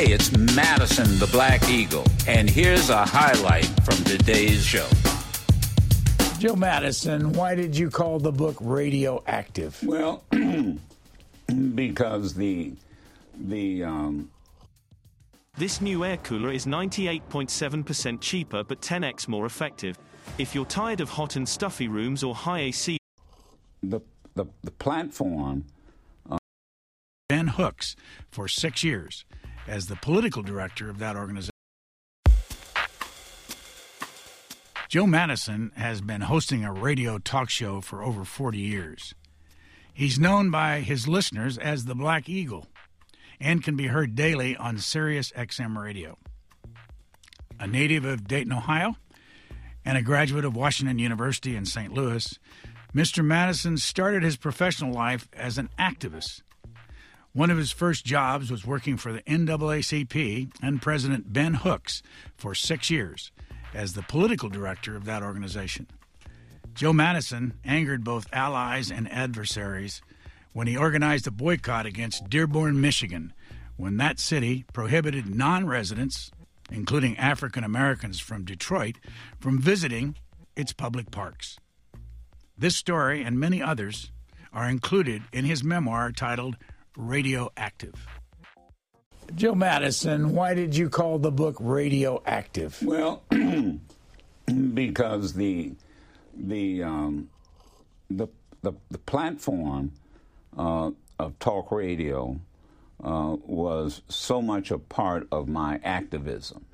Hey, it's Madison the Black Eagle, and here's a highlight from today's show. Joe Madison, why did you call the book radioactive? Well, because the the um, This new air cooler is 98.7% cheaper but 10x more effective. If you're tired of hot and stuffy rooms or high AC, the the, the platform Ben Hooks for six years as the political director of that organization. Joe Madison has been hosting a radio talk show for over 40 years. He's known by his listeners as the Black Eagle and can be heard daily on Sirius XM radio. A native of Dayton, Ohio, and a graduate of Washington University in St. Louis, Mr. Madison started his professional life as an activist. One of his first jobs was working for the NAACP and President Ben Hooks for six years as the political director of that organization. Joe Madison angered both allies and adversaries when he organized a boycott against Dearborn, Michigan, when that city prohibited non residents, including African Americans from Detroit, from visiting its public parks. This story and many others are included in his memoir titled Radioactive. Joe Madison, why did you call the book radioactive? Well, because the the um, the, the the platform uh, of talk radio uh, was so much a part of my activism.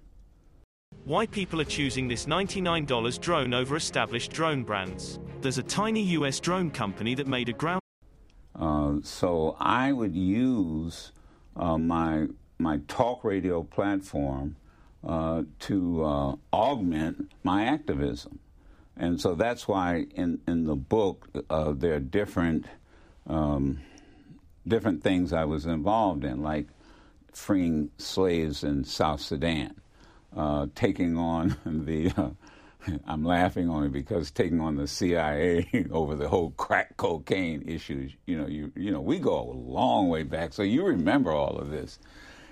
why people are choosing this $99 drone over established drone brands. There's a tiny US drone company that made a ground Uh, so I would use uh, my my talk radio platform uh, to uh, augment my activism, and so that's why in in the book uh, there are different um, different things I was involved in, like freeing slaves in South Sudan, taking on the. I'm laughing only because taking on the CIA over the whole crack cocaine issues. You know, you you know, we go a long way back, so you remember all of this.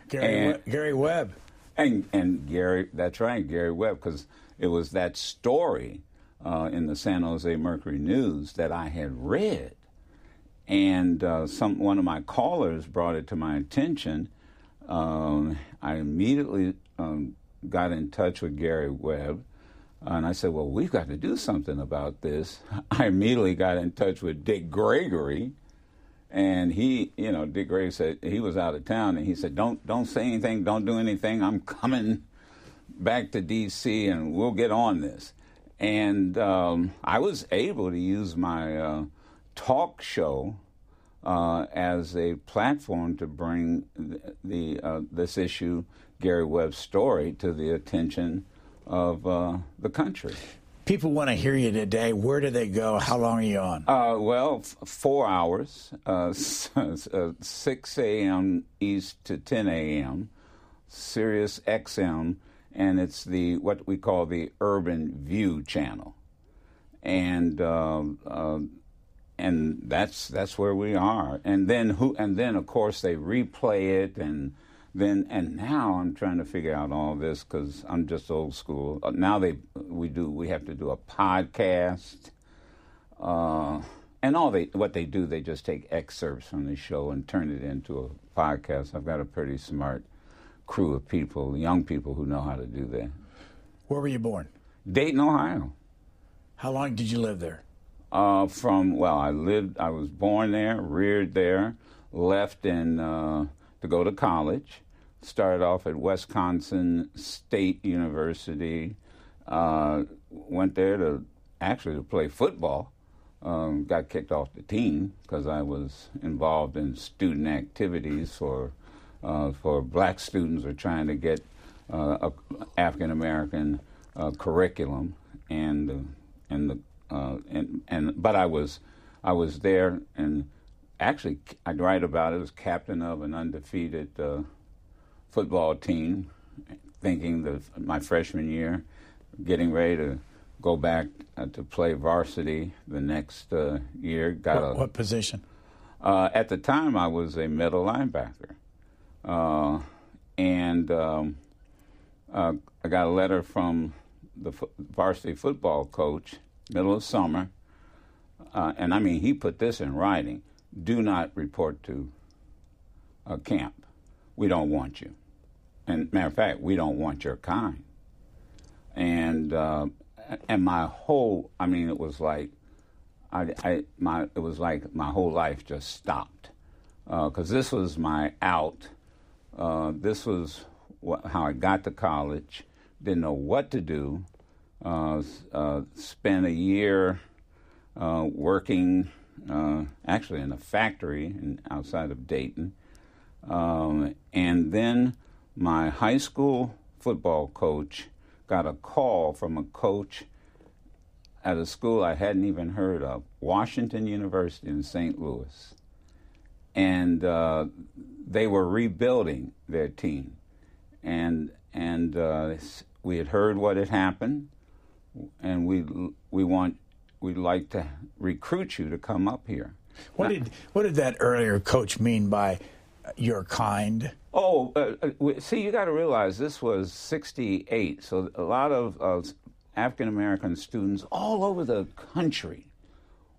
Gary, And- We- Gary Webb. And and Gary, that's right, Gary Webb, because it was that story uh, in the San Jose Mercury News that I had read, and uh, some one of my callers brought it to my attention. Um, I immediately um, got in touch with Gary Webb, and I said, "Well, we've got to do something about this." I immediately got in touch with Dick Gregory, and he, you know, Dick Gregory said he was out of town, and he said, "Don't don't say anything, don't do anything. I'm coming back to D.C. and we'll get on this." And um, I was able to use my uh, talk show uh, as a platform to bring the, the uh, this issue, Gary Webb's story, to the attention of uh, the country. People want to hear you today. Where do they go? How long are you on? Uh, well, f- four hours, uh, s- uh, 6 a.m. East to 10 a.m., Sirius XM, and it's the what we call the Urban View channel, and uh, uh, and that's that's where we are. And then who? And then of course they replay it, and then and now I'm trying to figure out all this because I'm just old school. Uh, now they we do we have to do a podcast. Uh, and all they what they do, they just take excerpts from the show and turn it into a podcast. I've got a pretty smart crew of people, young people who know how to do that. Where were you born? Dayton, Ohio. How long did you live there? Uh, from well, I lived, I was born there, reared there, left in uh, to go to college. Started off at Wisconsin State University. Uh, went there to actually to play football. Um, got kicked off the team because I was involved in student activities for uh, for black students or trying to get uh, African American uh, curriculum and and the uh, and and but I was I was there and actually I'd write about it as captain of an undefeated uh, football team, thinking that my freshman year, getting ready to go back uh, to play varsity the next uh, year. Got What, a what position? uh, at the time, I was a middle linebacker, uh, and um, uh, I got a letter from the f- varsity football coach, middle of summer, uh, and I mean, he put this in writing do not report to a camp. We don't want you. And matter of fact, we don't want your kind. And uh, and my whole, I mean, it was like, I, I my it was like my whole life just stopped because uh, this was my out. Uh, this was wh- how I got to college. Didn't know what to do. Uh, uh spent a year uh, working actually in a factory in, outside of Dayton. Um, and then my high school football coach got a call from a coach at a school I hadn't even heard of, Washington University in St. Louis. And uh, they were rebuilding their team. And, and uh, we had heard what had happened, and we, we want we'd like to recruit you to come up here. What now, did what did that earlier coach mean by your kind? Oh, uh, uh see, you got to realize this was '68, so a lot of uh, African American students all over the country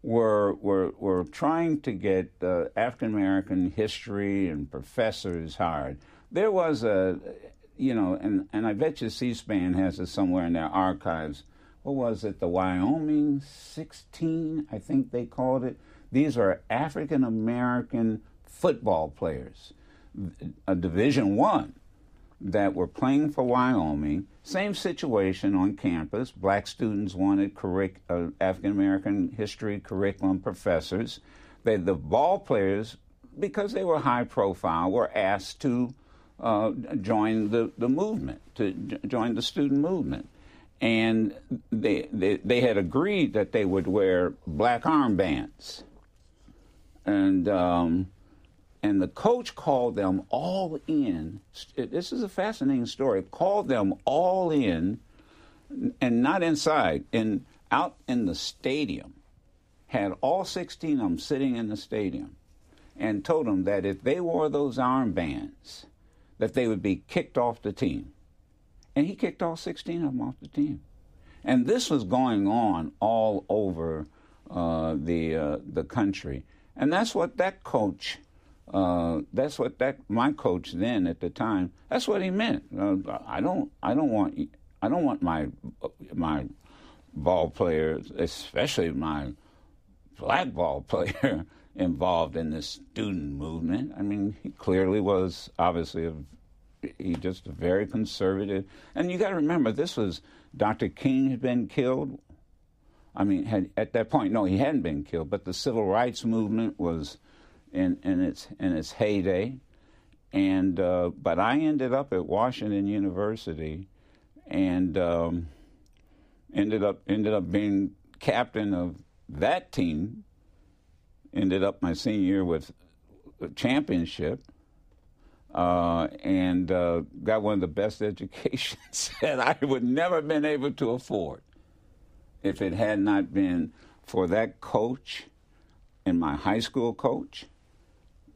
were were were trying to get uh, African American history and professors hired. There was a, you know, and and I bet you C-SPAN has it somewhere in their archives what was it, the Wyoming 16, I think they called it. These are African American football players, a Division One, that were playing for Wyoming. Same situation on campus. Black students wanted curric- uh, African American history curriculum professors. They, the ball players, because they were high profile, were asked to uh, join the, the movement, to j- join the student movement and they, they, they had agreed that they would wear black armbands. And, um, and the coach called them all in. This is a fascinating story. Called them all in, and not inside, in out in the stadium. Had all 16 of them sitting in the stadium, and told them that if they wore those armbands, that they would be kicked off the team and he kicked all 16 of them off the team. And this was going on all over uh, the uh, the country, and that's what that coach, uh, that's what that my coach then at the time, that's what he meant. Uh, I don't I don't want I don't want my my ball players, especially my black ball player, involved in this student movement. I mean, he clearly was obviously a he just a very conservative. And you got to remember, this was Dr. King had been killed. I mean, had, at that point, no, he hadn't been killed, but the civil rights movement was in, in its in its heyday. And uh, but I ended up at Washington University, and um, ended up ended up being captain of that team. Ended up my senior year with a championship uh, and uh, got one of the best educations that I would never have been able to afford if it had not been for that coach and my high school coach,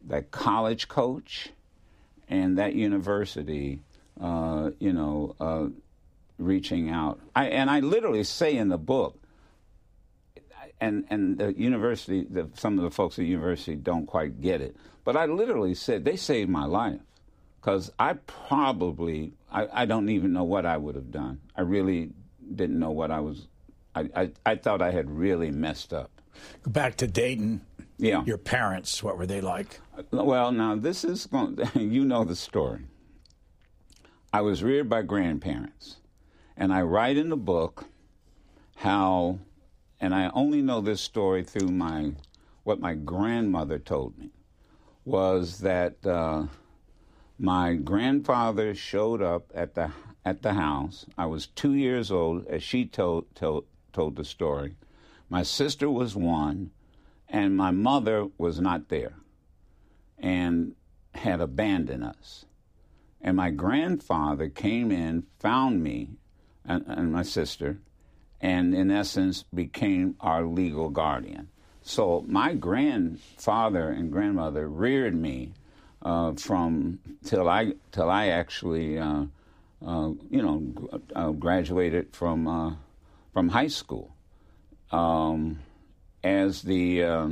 that college coach, and that university, uh, you know, uh, reaching out. I, and I literally say in the book, and, and the university, the, some of the folks at the university don't quite get it, but I literally said, they saved my life because I probably I, I, don't even know what I would have done. I really didn't know what I was. I, I, I thought I had really messed up. Go back to Dayton. Yeah. Your parents, what were they like? Well, now this is going. You know the story. I was reared by grandparents, and I write in the book how, and I only know this story through my what my grandmother told me was that. Uh, my grandfather showed up at the at the house. I was two years old, as she told told, told the story. My sister was one, and my mother was not there, and had abandoned us. And my grandfather came in, found me, and, and my sister, and in essence became our legal guardian. So my grandfather and grandmother reared me uh, from till I till I actually uh, uh, you know uh, graduated from uh, from high school. Um, as the uh,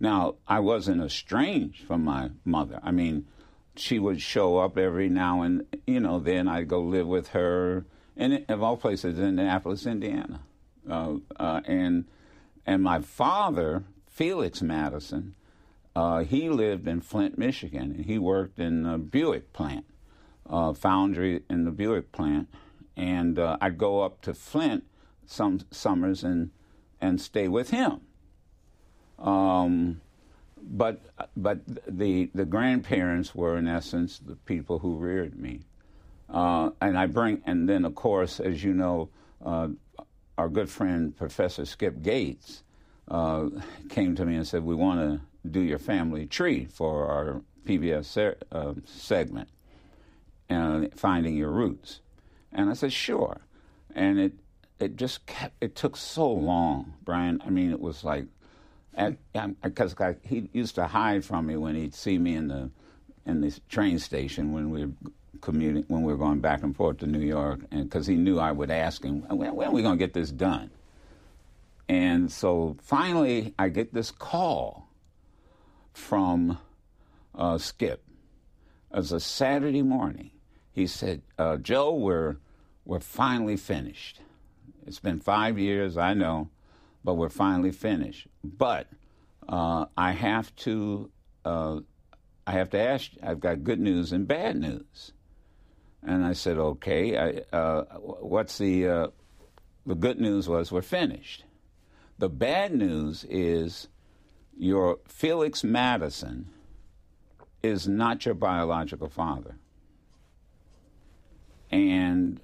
now I wasn't estranged from my mother. I mean, she would show up every now and you know then I'd go live with her, and of all places, Indianapolis, Indiana, and and my father Felix Madison uh, he lived in Flint, Michigan, and he worked in the Buick plant, uh, foundry in the Buick plant. And uh, I'd go up to Flint some summers and and stay with him. Um, but but the the grandparents were in essence the people who reared me, uh, and I bring and then of course as you know, uh, our good friend Professor Skip Gates uh, came to me and said we want to do your family tree for our PBS se- uh, segment, and finding your roots. And I said, sure. And it it just kept. It took so long, Brian. I mean, it was like, because he used to hide from me when he'd see me in the in the train station when we were commuting when we were going back and forth to New York, and because he knew I would ask him, when, when are we going to get this done? And so finally, I get this call from uh, Skip. It was a Saturday morning. He said, uh, "Joe, we're we're finally finished. It's been five years, I know, but we're finally finished. But uh, I have to uh, I have to ask. I've got good news and bad news." And I said, "Okay. I, uh, what's the uh, the good news? Was we're finished. The bad news is." your Felix Madison is not your biological father. And,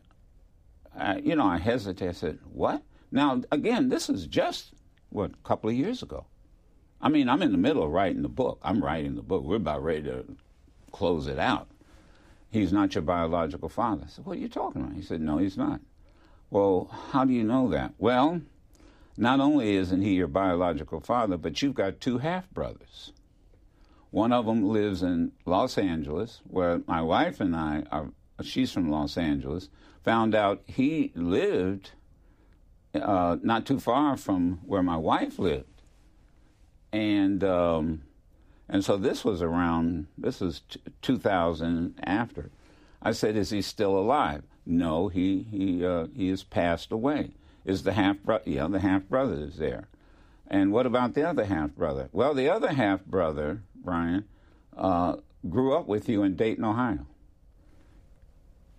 uh, you know, I hesitated. I said, What? Now, again, this is just, what, a couple of years ago. I mean, I'm in the middle of writing the book. I'm writing the book. We're about ready to close it out. He's not your biological father. I said, What are you talking about? He said, No, he's not. Well, how do you know that? Well, not only isn't he your biological father, but you've got two half brothers. One of them lives in Los Angeles, where my wife and I are. She's from Los Angeles. Found out he lived uh, not too far from where my wife lived, and um, and so this was around. This is t- 2000 after. I said, "Is he still alive?" No, he he uh, he has passed away is the half brother. Yeah, the half brother is there. And what about the other half brother? Well, the other half brother, Brian, uh, grew up with you in Dayton, Ohio.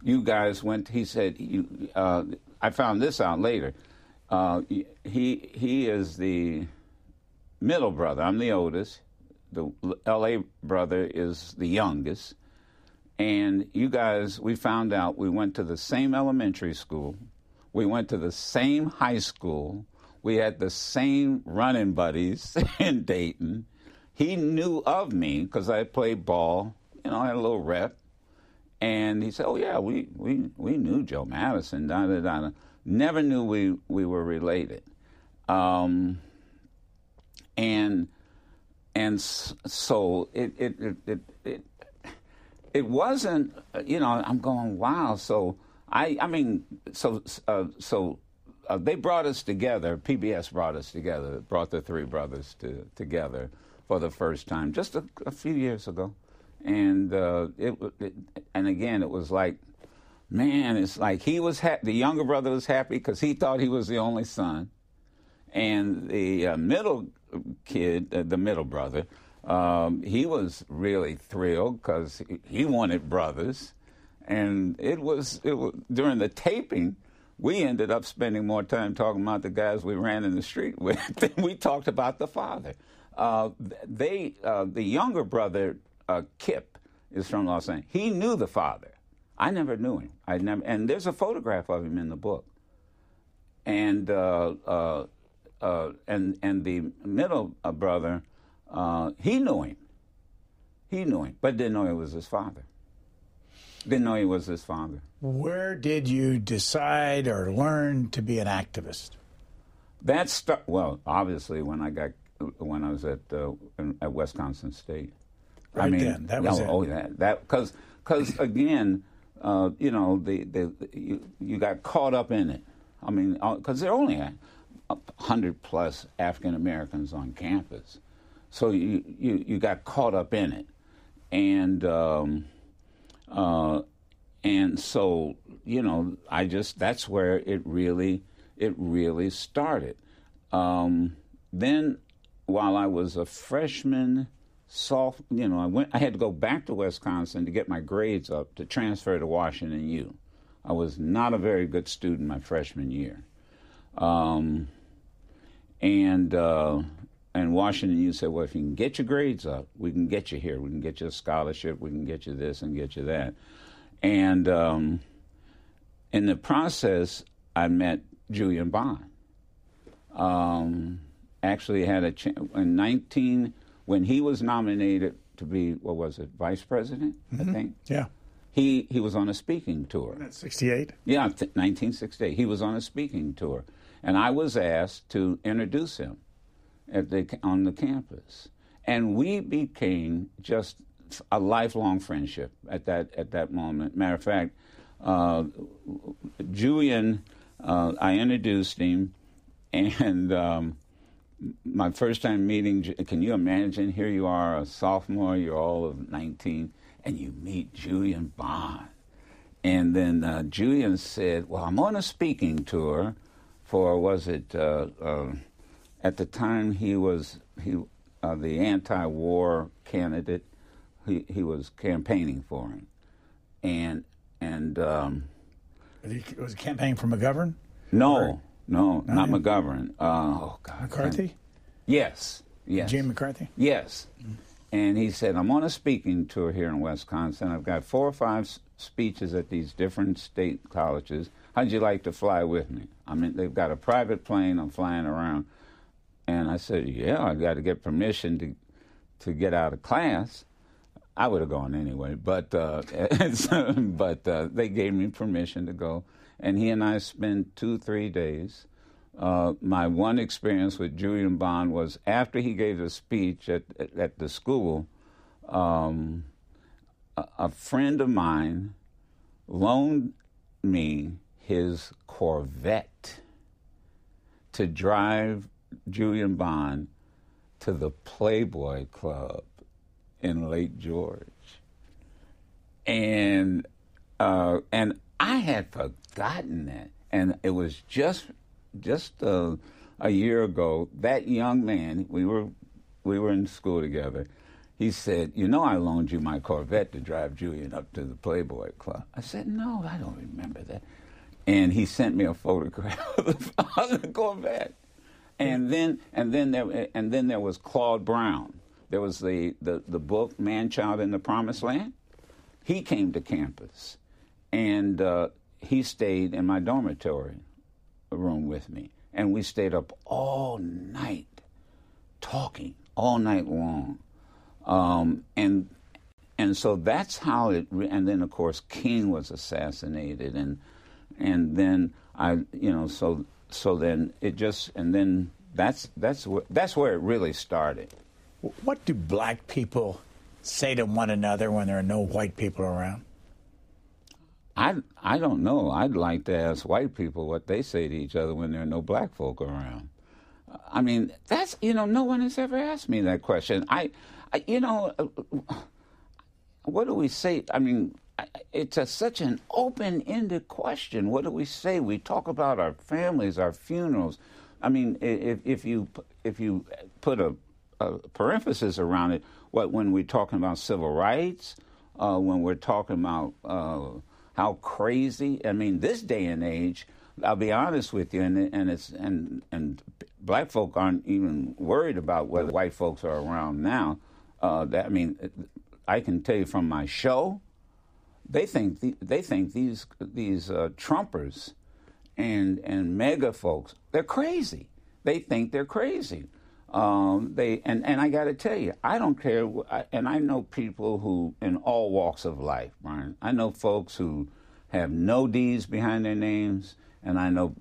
You guys went. He said. You, uh, I found this out later. Uh, he he is the middle brother. I'm the oldest. The L.A. brother is the youngest. And you guys, we found out we went to the same elementary school, we went to the same high school. We had the same running buddies in Dayton. He knew of me because I played ball. You know, I had a little rep. And he said, "Oh yeah, we we we knew Joe Madison." Da da da. Never knew we we were related. Um, and and so it it it it, it, wasn't. You know, I'm going, wow. So I, I mean, so, uh, so uh, they brought us together. PBS brought us together, brought the three brothers to, together for the first time just a, a few years ago, and uh, it, it, and again it was like, man, it's like he was the younger brother was happy because he thought he was the only son, and the uh, middle kid, uh, the middle brother, um, he was really thrilled because he, he wanted brothers and it was, it was during the taping. We ended up spending more time talking about the guys we ran in the street with than we talked about the father. Uh, they, uh, the younger brother, uh, Kip, is from Los Angeles. He knew the father. I never knew him. I never, and there's a photograph of him in the book. And uh, uh, uh, and and the middle brother, he knew him. He knew him, but didn't know he was his father. Didn't know he was his father. Where did you decide or learn to be an activist? That well, obviously when I got when I was at uh, at Wisconsin State. Right I mean, then, that was oh, it. Oh, that that because because again, uh, you know, the, the, you, you got caught up in it. I mean, because uh, there are only a hundred plus African Americans on campus, so you, you you got caught up in it, and um, uh, and so you know, I just that's where it really it really started. Um, then, while I was a freshman, soft, you know, I went. I had to go back to Wisconsin to get my grades up to transfer to Washington U. I was not a very good student my freshman year, um, and uh, and Washington U said, "Well, if you can get your grades up, we can get you here. We can get you a scholarship. We can get you this and get you that." And um, in the process, I met Julian Bond. Um, actually, had a chance in 19 when he was nominated to be what was it, vice president? Mm-hmm. I think. Yeah. He he was on a speaking tour. That's 68. Yeah, th- 1968. He was on a speaking tour, and I was asked to introduce him at the on the campus, and we became just a lifelong friendship at that at that moment. Matter of fact, uh, Julian, uh, I introduced him, and um, my first time meeting. Can you imagine? Here you are, a sophomore. You're all of 19, and you meet Julian Bond. And then uh, Julian said, "Well, I'm on a speaking tour for was it uh, uh, at the time he was he uh, the anti-war candidate he, he was campaigning for him, and and um, he was campaigning for McGovern. No, or? No, not, not McGovern. Uh, oh God, McCarthy. Yes, yes. Jim McCarthy. Yes, and he said, "I'm on a speaking tour here in Wisconsin. I've got four or five speeches at these different state colleges. How'd you like to fly with me? I mean, they've got a private plane. I'm flying around." And I said, "Yeah, I got to get permission to to get out of class." I would have gone anyway, but uh, but uh, they gave me permission to go, and he and I spent two three days. Uh, my one experience with Julian Bond was after he gave a speech at at, at the school. Um, a, a friend of mine loaned me his Corvette to drive Julian Bond to the Playboy Club in Lake George, and uh, and I had forgotten that, and it was just just uh, a year ago. That young man, we were we were in school together. He said, "You know, I loaned you my Corvette to drive Julian up to the Playboy Club." I said, "No, I don't remember that." And he sent me a photograph of the Corvette. And then, and then there, and then there was Claude Brown, there was the, the, the book, Man Child in the Promised Land. He came to campus and uh, he stayed in my dormitory room with me. And we stayed up all night talking, all night long. Um, and and so that's how it. And then of course King was assassinated, and and then I, you know, so so then it just and then that's that's wh- that's where it really started. What do black people say to one another when there are no white people around? I, I don't know. I'd like to ask white people what they say to each other when there are no black folk around. I mean, that's, you know, no one has ever asked me that question. I, I you know, what do we say? I mean, it's a, such an open ended question. What do we say? We talk about our families, our funerals. I mean, if, if, you, if you put a a parenthesis around it. What when we're talking about civil rights, uh, when we're talking about uh, how crazy. I mean, this day and age, I'll be honest with you, and and it's and and black folk aren't even worried about whether white folks are around now. Uh, that, I mean, I can tell you from my show, they think the, they think these these uh, Trumpers and and MAGA folks they're crazy. They think they're crazy. Um, they and, and I got to tell you, I don't care. And I know people who in all walks of life, Brian. I know folks who have no D's behind their names, and I know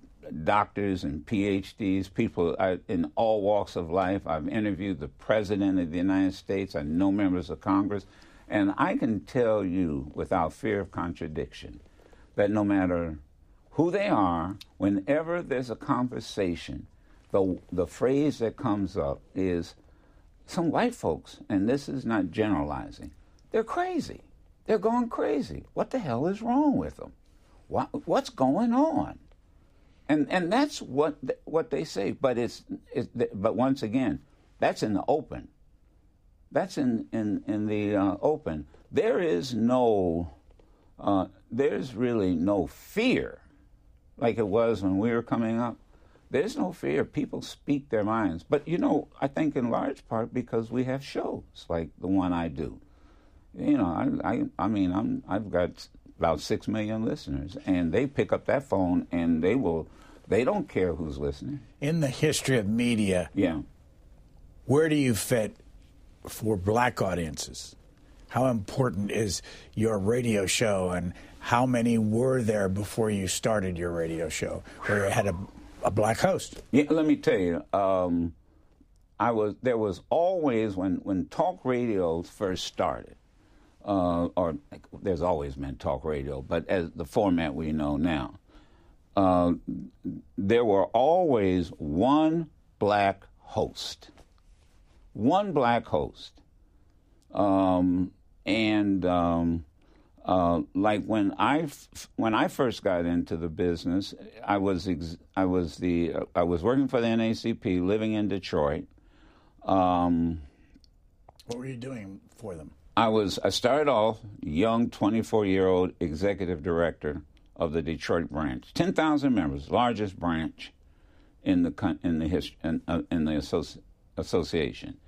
doctors and PhDs, people I, in all walks of life. I've interviewed the President of the United States. I know members of Congress. And I can tell you without fear of contradiction that no matter who they are, whenever there's a conversation, the, the phrase that comes up is some white folks, and this is not generalizing, they're crazy. They're going crazy. What the hell is wrong with them? What, what's going on? And, and that's what, what they say. But, it's, it's, but once again, that's in the open. That's in, in, in the uh, open. There is no, uh, there's really no fear like it was when we were coming up. There's no fear. People speak their minds. But, you know, I think in large part because we have shows like the one I do. You know, I, I, I mean, I'm, I've got about six million listeners, and they pick up that phone and they will, they don't care who's listening. In the history of media, yeah, where do you fit for black audiences? How important is your radio show, and how many were there before you started your radio show, where you had a, a black host? Yeah, let me tell you. Um, I was there was always when when talk radio first started, uh, or there's always been talk radio, but as the format we know now, uh, there were always one black host one black host. Um, and um, uh, like when I f- when I first got into the business, I was ex- I was the uh, I was working for the NAACP, living in Detroit. Um, what were you doing for them? I was I started off young, 24 year old executive director of the Detroit branch, 10,000 members, largest branch in the in the history in, uh, in the associ- association.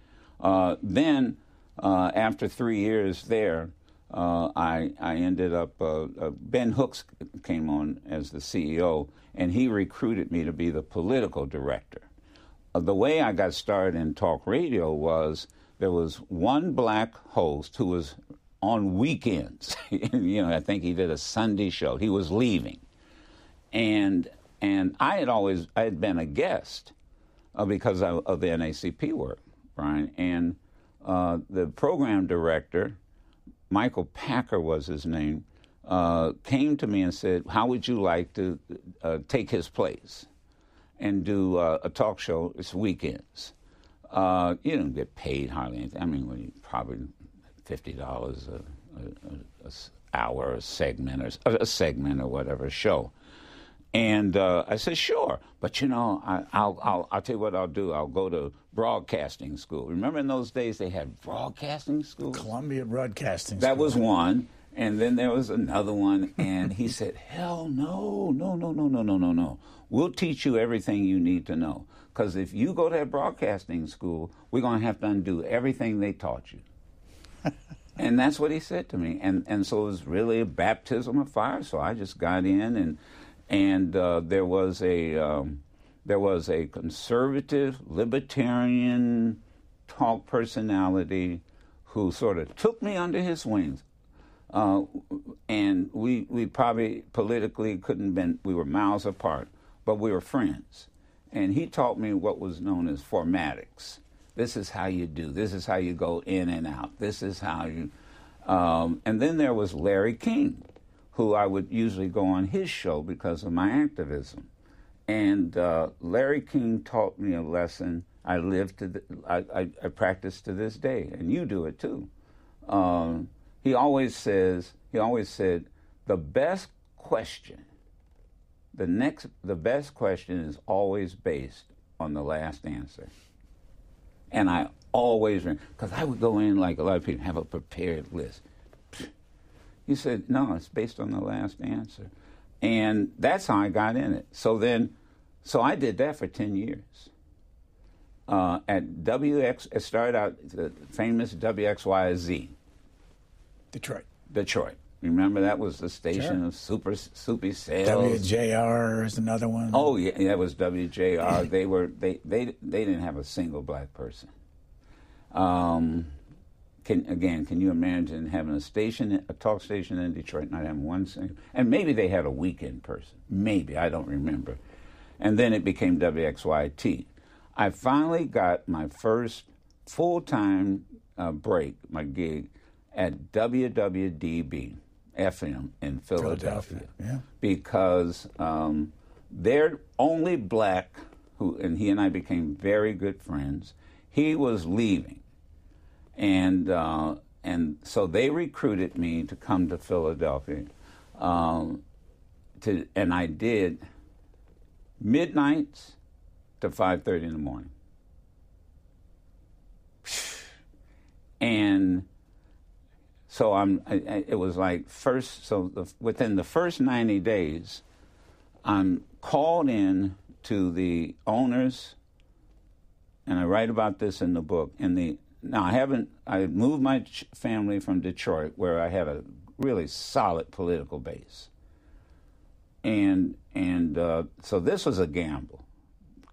Uh, then, uh, after three years there, uh, I, I ended up, uh, uh, Ben Hooks came on as the CEO, and he recruited me to be the political director. Uh, the way I got started in talk radio was there was one black host who was on weekends. you know, I think he did a Sunday show. He was leaving. And, and I had always I had been a guest because of, of the NAACP work. Brian, and uh, the program director, Michael Packer was his name, uh, came to me and said, "How would you like to uh, take his place and do uh, a talk show? It's weekends. Uh, you don't get paid hardly anything. I mean, probably fifty dollars an a, a, hour, a segment, or a segment or whatever show." And uh, I said, sure. But, you know, I, will I'll, I'll tell you what I'll do. I'll go to broadcasting school. Remember in those days they had broadcasting school? Columbia Broadcasting That was one. And then there was another one. And he said, hell no, no, no, no, no, no, no, no. We'll teach you everything you need to know. Because if you go to that broadcasting school, we're going to have to undo everything they taught you. and that's what he said to me. And, and so it was really a baptism of fire. So I just got in and and uh, there was a um, there was a conservative libertarian talk personality who sort of took me under his wings. Uh, and we we probably politically couldn't been we were miles apart, but we were friends. And he taught me what was known as formatics. This is how you do. This is how you go in and out. This is how you. Um, and then there was Larry King, who I would usually go on his show because of my activism. And uh, Larry King taught me a lesson I live to, the, I, I, I, practice to this day, and you do it too. Um, he always says, he always said, the best question, the next, the best question is always based on the last answer. And I always, because I would go in like a lot of people have a prepared list. He said, no, it's based on the last answer. And that's how I got in it. So then, so I did that for 10 years. Uh, at WX, it started out the famous WXYZ. Detroit. Detroit. Remember that was the station sure. of super Soupy Sales. WJR is another one. Oh yeah, that was WJR. they were they they they didn't have a single black person. Um, can, again, can you imagine having a station, a talk station in Detroit, not having one single? And maybe they had a weekend person. Maybe I don't remember. and then it became WXYT. I finally got my first full time uh, break, my gig, at WWDB FM in Philadelphia, Philadelphia, yeah. because um, they're only black who, and he and I became very good friends. He was leaving, and uh, and so they recruited me to come to Philadelphia, um, to and I did midnights to five thirty in the morning, and so I'm. It was like first. So the, within the first ninety days, I'm called in to the owners, and I write about this in the book. In the now, I haven't. I moved my family from Detroit, where I had a really solid political base, and and uh, so this was a gamble.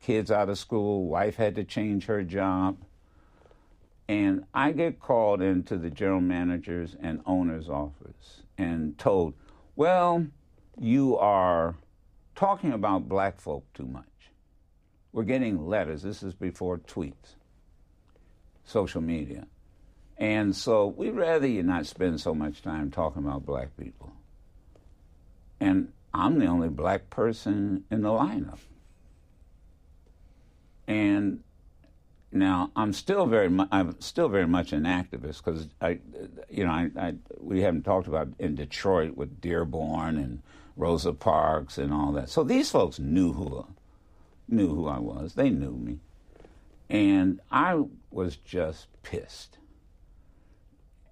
Kids out of school, wife had to change her job, and I get called into the general manager's and owner's office and told, "Well, you are." talking about black folk too much. We're getting letters. This is before tweets, social media. And so we'd rather you not spend so much time talking about black people. And I'm the only black person in the lineup. And now I'm still very mu- I'm still very much an activist because I, you know, I, I we haven't talked about in Detroit with Dearborn and Rosa Parks and all that. So these folks knew who knew who I was. They knew me, and I was just pissed.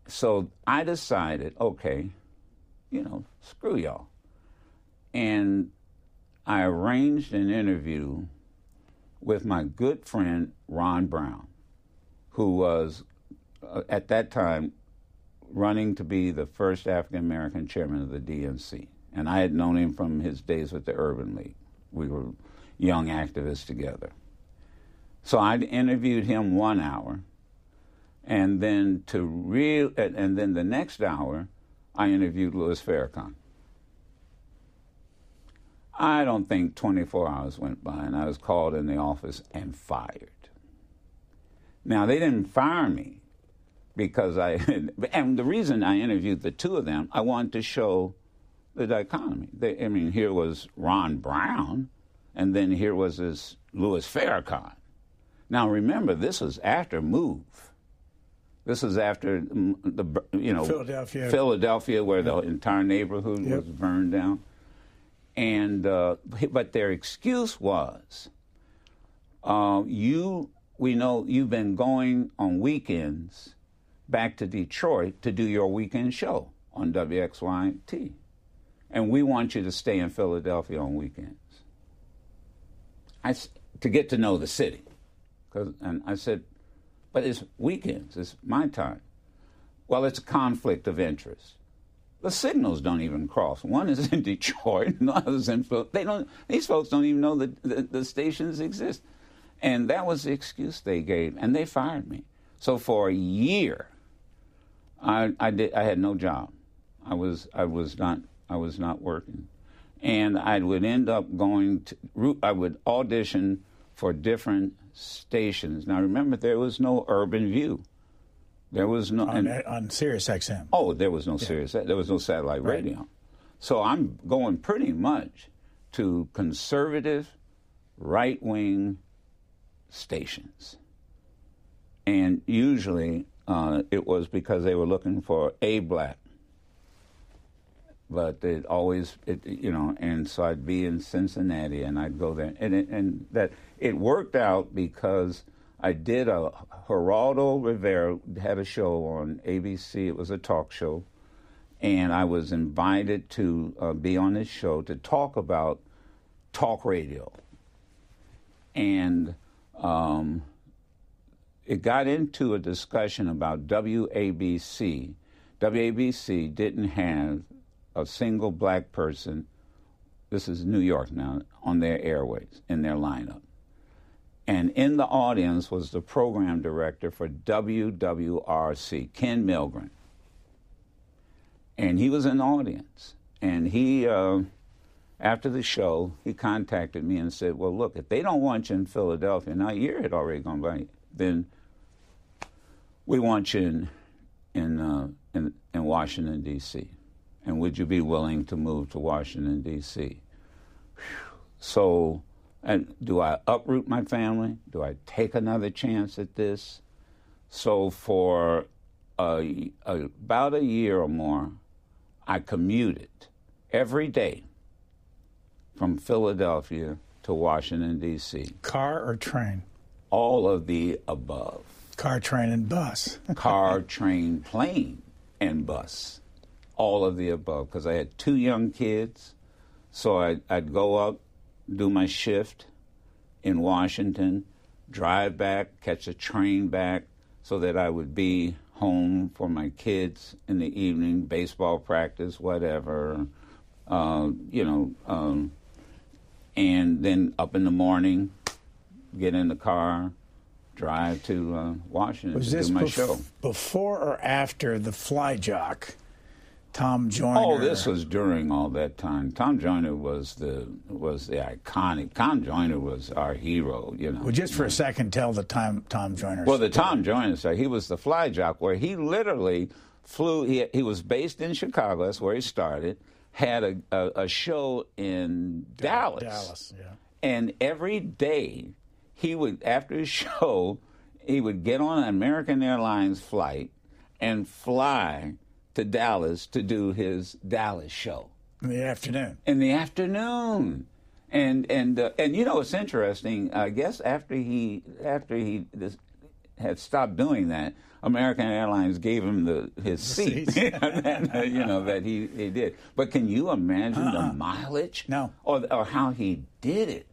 So I decided, okay, you know, screw y'all, and I arranged an interview with my good friend Ron Brown, who was uh, at that time running to be the first African American chairman of the DNC. And I had known him from his days with the Urban League. We were young activists together. So I interviewed him one hour, and then to real, and then the next hour, I interviewed Louis Farrakhan. I don't think 24 hours went by, and I was called in the office and fired. Now, they didn't fire me because I, and the reason I interviewed the two of them, I wanted to show the dichotomy. They, I mean, here was Ron Brown, and then here was this Louis Farrakhan. Now, remember, this is after Move. This is after mm, the, you know, Philadelphia. Philadelphia, where the entire neighborhood Yep. was burned down. And uh, but their excuse was, uh, you we know you've been going on weekends back to Detroit to do your weekend show on WXYT, and we want you to stay in Philadelphia on weekends. I to get to know the city, 'Cause- and I said, but it's weekends, it's my time. Well, it's a conflict of interest. The signals don't even cross. One is in Detroit, and the other's in. They don't. These folks don't even know that the, the stations exist, and that was the excuse they gave, and they fired me. So for a year, I, I did. I had no job. I was. I was not. I was not working, and I would end up going to. I would audition for different stations. Now remember, there was no Urban View. There was no. on, and- on Sirius XM. Oh, there was no Sirius. There was no satellite Right. radio. So I'm going pretty much to conservative, right wing stations, and usually uh, it was because they were looking for a black. But it always, it, you know, and so I'd be in Cincinnati, and I'd go there, and and that it worked out because I did a Geraldo Rivera had a show on ABC. It was a talk show, and I was invited to uh, be on his show to talk about talk radio, and um, it got into a discussion about WABC. WABC didn't have a single black person. This is New York now on their airways in their lineup. And in the audience was the program director for WWRC, Ken Milgren. And he was in the audience. And he, uh, after the show, he contacted me and said, "Well, look, if they don't want you in Philadelphia, now a year had already gone by, then we want you in in uh, in, in Washington D.C. And would you be willing to move to Washington D.C.?" So, and do I uproot my family? Do I take another chance at this? So for a, a, about a year or more, I commuted every day from Philadelphia to Washington, D.C. Car or train? All of the above. Car, train, and bus. Car, train, plane, and bus. All of the above. Because I had two young kids. So I'd, I'd go up, do my shift in Washington, drive back, catch a train back, so that I would be home for my kids in the evening, baseball practice, whatever, uh, you know, um, and then up in the morning, get in the car, drive to uh, Washington Was to do my bef- show. before or after the fly jock, Tom oh, Joyner? Oh, this was during all that time. Tom Joyner was the was the iconic. Tom Joyner was our hero. You know. Well, just for a second, tell the time Tom Joyner. Well, the Tom Joyner side, he was the fly jock where he literally flew. He, he was based in Chicago. That's where he started. Had a, a, a show in Dallas. Dallas, yeah. And every day, he would after his show, he would get on an American Airlines flight and fly to Dallas to do his Dallas show in the afternoon. in the afternoon. And and uh, and you know it's interesting. I guess after he after he this, had stopped doing that, American Airlines gave him the his seat. And, uh, you know that he, he did. But can you imagine the mileage? No. Or or how he did it?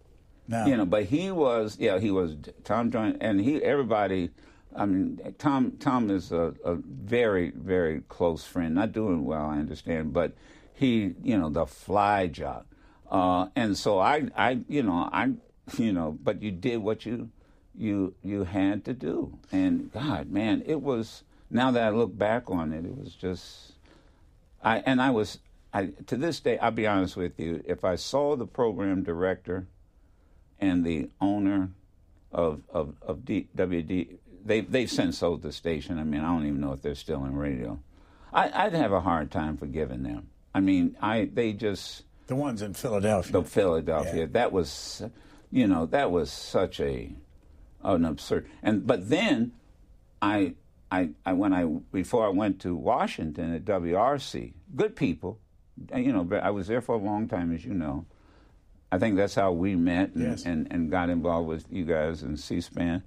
No. You know, but he was yeah he was Tom Joyner and he everybody. I mean, Tom. Tom is a, a very, very close friend. Not doing well, I understand, but he, you know, the fly job, uh, and so I, I, you know, I, you know, but you did what you, you, you had to do, and God, man, it was. Now that I look back on it, it was just, I and I was, I to this day, I'll be honest with you, if I saw the program director, and the owner of of of D, WD they they've since sold the station. I mean, I don't even know if they're still in radio. I, I'd have a hard time forgiving them. I mean, I they just The ones in Philadelphia. the Philadelphia. Yeah. That was, you know, that was such a an absurd. And but then, I I I when I before I went to Washington at WRC, good people, you know, but I was there for a long time, as you know. I think that's how we met and, Yes. and, and got involved with you guys and C-SPAN.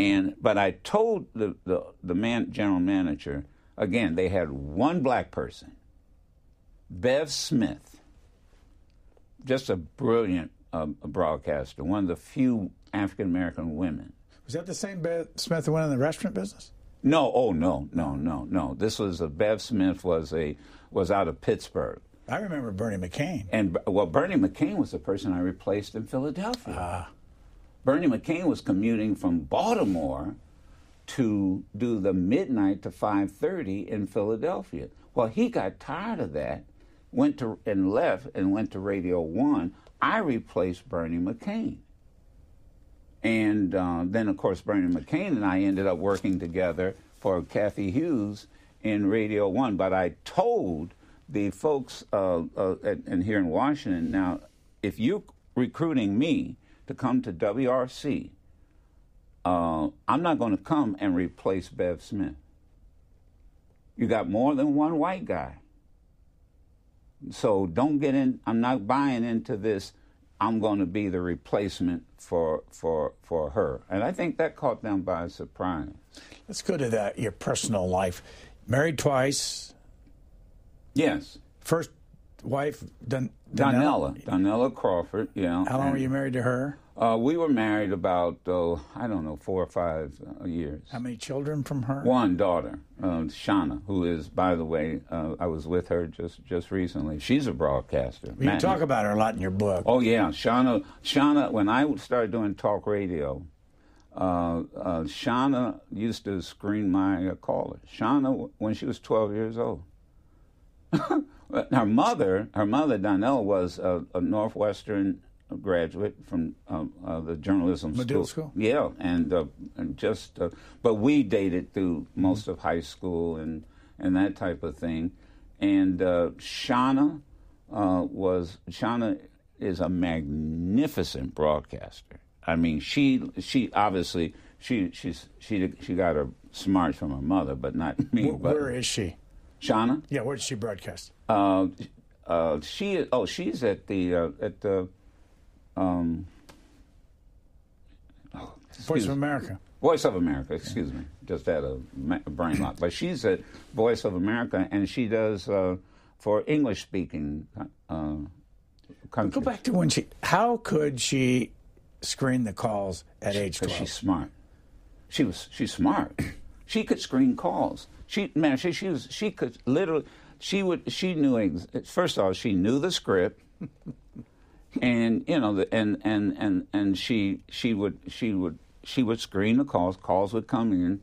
And but I told the, the the man general manager again they had one black person, Bev Smith, just a brilliant uh, broadcaster, one of the few African American women. was that the same Bev Smith who went in the restaurant business? No, oh no, no, no, no. This was a Bev Smith was a was out of Pittsburgh. I remember Bernie McCain. And well, Bernie McCain was the person I replaced in Philadelphia. Bernie McCain was commuting from Baltimore to do the midnight to 5:30 in Philadelphia. Well, he got tired of that, went to and left and went to Radio One. I replaced Bernie McCain, and uh, then of course Bernie McCain and I ended up working together for Kathy Hughes in Radio One. But I told the folks uh, uh, and here in Washington now, if you're recruiting me to come to WRC, uh, I'm not going to come and replace Bev Smith. You got more than one white guy. So don't get in. I'm not buying into this. I'm going to be the replacement for for for her, and I think that caught them by surprise. Let's go to that your personal life. Married twice. Yes, First wife, Don, Donella, Donella Crawford. Yeah. How long and, were you married to her? Uh, we were married about oh, I don't know four or five uh, years. How many children from her? One daughter, uh, Shauna, who is, by the way, uh, I was with her just just recently. She's a broadcaster. You Matt- talk about her a lot in your book. Oh yeah, Shauna. Shauna. When I started doing talk radio, uh, uh, Shauna used to screen my uh, callers. Shauna, when she was 12 years old, her mother, her mother Donnell was a, a Northwestern graduate from um, uh, the journalism Medill school. school? Yeah, and, uh, and just, uh, but we dated through most of high school and and that type of thing. And uh, Shauna uh, was Shauna is a magnificent broadcaster. I mean, she she obviously she she's she she got her smarts from her mother, but not me. Where, but where is she? Shauna? Yeah, where does she broadcast? Uh, uh, she oh she's at the uh, at the um oh, Voice of America. Voice of America, excuse me, just had a, a brain lock. But she's at Voice of America, and she does uh, for English speaking uh, countries. Go back to when she. How could she screen the calls at age because twelve? she's smart. She was she's smart. she could screen calls. She man, she she was she could literally she would she knew ex- first of all she knew the script, and you know the, and and and and she she would she would she would screen the calls. Calls would come in,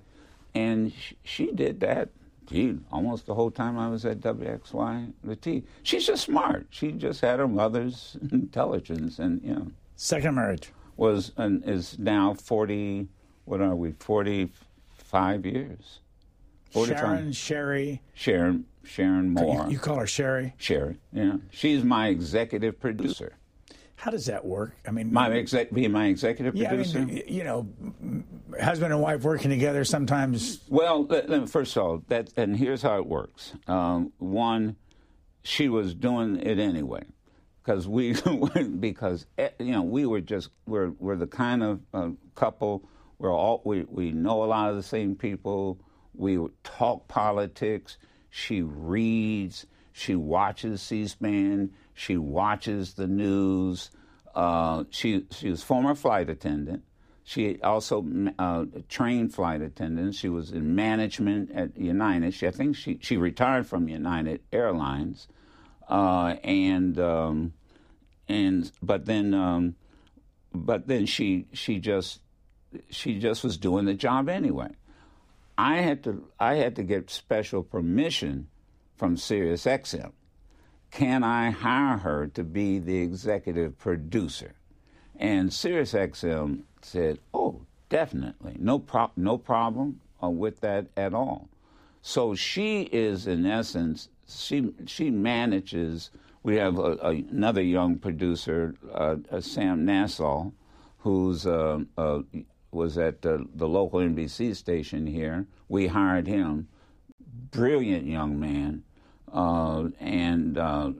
and she, she did that. Gee, almost the whole time I was at WXY the T. She's just smart. She just had her mother's intelligence, and you know Second marriage. was and is now forty. What are we? Forty-five years. 45. Sharon Sherry. Sharon Sharon Moore. You, you call her Sherry. Sherry, Yeah, she's my executive producer. How does that work? I mean, My exec being my executive yeah, I producer. mean, you know, husband and wife working together sometimes. Well, first of all, that and here's how it works. Um, one, she was doing it anyway, because we because eh, you know we were just we're we're the kind of uh, couple we're all we we know a lot of the same people. We talk politics. She reads. She watches C-SPAN. She watches the news. Uh, she she was former flight attendant. She also uh, trained flight attendants. She was in management at United. She, I think she, she retired from United Airlines, uh, and um, and but then um, but then she she just she just was doing the job anyway. I had to I had to get special permission from Sirius XM. Can I hire her to be the executive producer? And Sirius XM said, "Oh, definitely, no pro- no problem uh, with that at all." So she is, in essence, she she manages. We have a, a, another young producer, uh, uh, Sam Nassau, who's uh, uh, was at the, the local NBC station here. We hired him, brilliant young man, uh, and uh,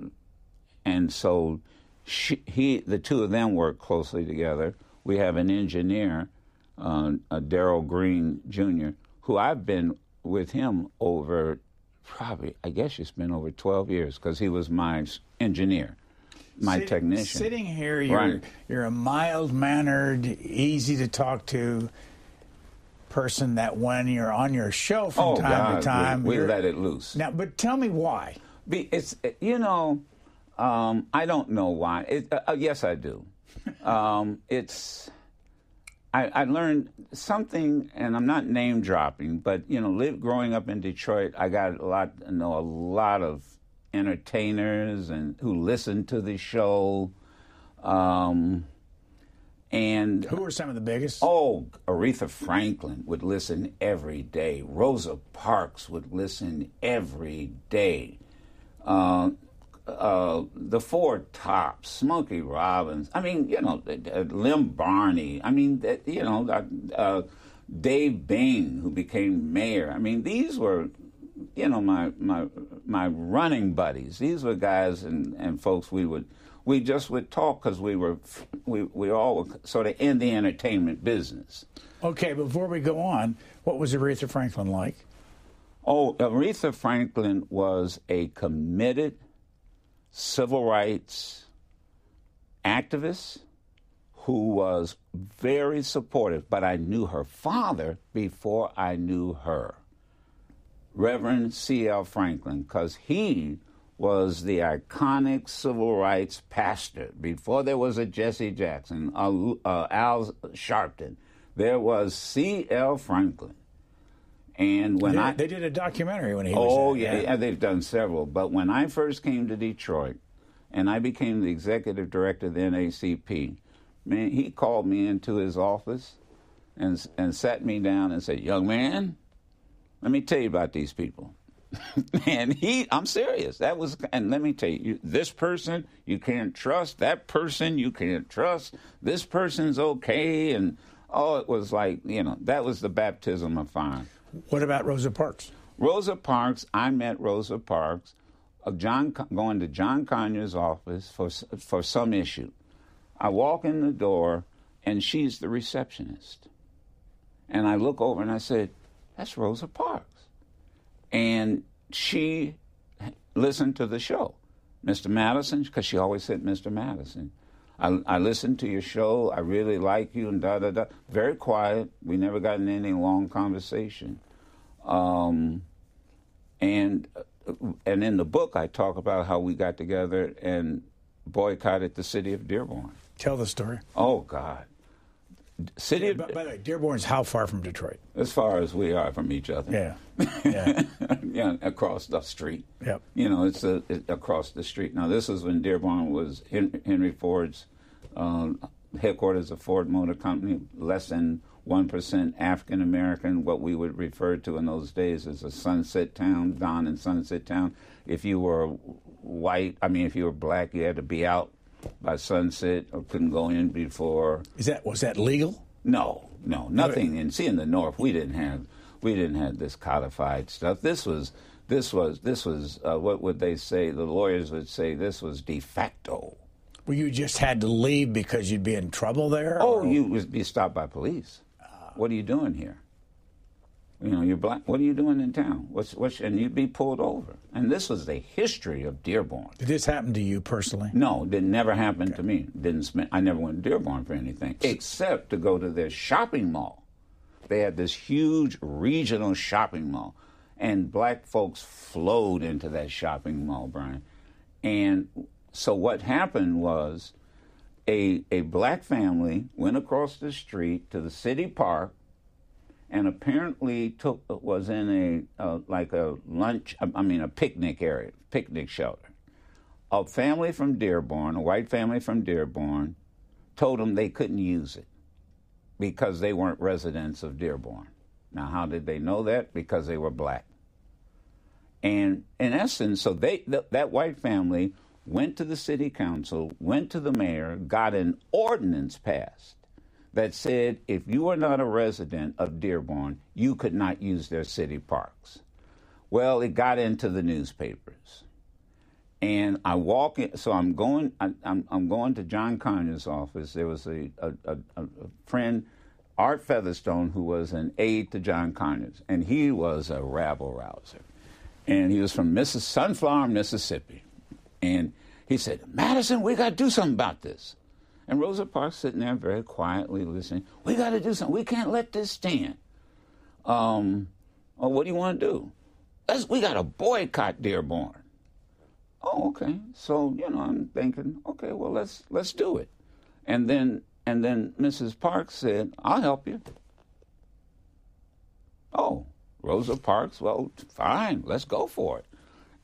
and so she, he, the two of them work closely together. We have an engineer, uh, uh, Daryl Green Jr., who I've been with him over probably, I guess it's been over 12 years because he was my engineer, my Sit- technician. Sitting here, you're Right. you're a mild mannered, easy to talk to person. That when you're on your show from oh, time God, to time, we, we let it loose. now. But tell me why. Be, it's you know, um, I don't know why. It, uh, uh, yes, I do. um, it's I, I learned something, and I'm not name dropping, but you know, live, growing up in Detroit, I got a lot, know a lot of entertainers and who listened to the show, um, and Who are some of the biggest? Oh, Aretha Franklin would listen every day. Rosa Parks would listen every day. Uh, uh, the Four Tops, Smokey Robinson. I mean, you know, uh, Lem Barney. I mean, you know, uh, uh, Dave Bing, who became mayor. I mean, these were, you know, my my my running buddies. These were guys and, and folks we would we just would talk because we were we we all were sort of in the entertainment business. Okay, before we go on, what was Aretha Franklin like? Oh, Aretha Franklin was a committed civil rights activist who was very supportive, but I knew her father before I knew her. Reverend C.L. Franklin, because he was the iconic civil rights pastor. Before there was a Jesse Jackson, uh, uh, Al Sharpton, there was C.L. Franklin. And when they, I they did a documentary when he oh was there. yeah, yeah, they've done several. But when I first came to Detroit, and I became the executive director of the NAACP, man, he called me into his office and and sat me down and said, "Young man, let me tell you about these people." and he, I'm serious. That was, and let me tell you, this person you can't trust. That person you can't trust. This person's okay, and oh, it was like you know that was the baptism of fire. What about Rosa Parks? Rosa Parks, I met Rosa Parks, uh, John going to John Conyers' office for for some issue. I walk in the door, and she's the receptionist. And I look over and I said, "That's Rosa Parks," and she listened to the show, Mr. Madison, because she always said Mr. Madison. I, I listened to your show. I really like you, and da da da. Very quiet. We never got in any long conversation. Um, and and in the book, I talk about how we got together and boycotted the city of Dearborn. Tell the story. Oh God, city of By, by the way, Dearborn's how far from Detroit? as far as we are from each other. Yeah, yeah, yeah, across the street. Yep. You know, it's a, it, across the street. Now, this is when Dearborn was Henry Ford's um, headquarters of Ford Motor Company, less than 1% African American, what we would refer to in those days as a sunset town, Don and Sunset Town. If you were white, I mean, if you were black, you had to be out by sunset or couldn't go in before. Is that was that legal? No, no, nothing. And see, in the North, we didn't have we didn't have this codified stuff. This was this was this was uh, what would they say? The lawyers would say this was de facto. Well, you just had to leave because you'd be in trouble there. Oh, or- you would be stopped by police. What are you doing here? You know, you're black. What are you doing in town? What's what's and you'd be pulled over. And this was the history of Dearborn. Did this happen to you personally? No, it never happened to me. Didn't spend. I never went to Dearborn for anything except to go to their shopping mall. They had this huge regional shopping mall, and black folks flowed into that shopping mall, Brian. And so what happened was, a a black family went across the street to the city park, and apparently took was in a uh, like a lunch. I mean a picnic area, picnic shelter a family from Dearborn, a white family from Dearborn, told them they couldn't use it because they weren't residents of Dearborn. Now, how did they know that? Because they were black. And in essence, so they th- that white family went to the city council, went to the mayor, got an ordinance passed that said if you are not a resident of Dearborn, you could not use their city parks. Well, it got into the newspapers and I walk in. So I'm going. I, I'm I'm going to John Conyers' office. There was a a, a, a friend, Art Featherstone, who was an aide to John Conyers, and he was a rabble rouser, and he was from Missis Sunflower, Mississippi, and he said, Madison, we got to do something about this. And Rosa Parks sitting there very quietly listening. We got to do something. We can't let this stand. Um, oh, what do you want to do? Let's, we got to boycott Dearborn. Oh, okay. So you know, I'm thinking, okay, well, let's let's do it. And then and then Mrs. Parks said, "I'll help you." Oh, Rosa Parks. Well, fine. Let's go for it.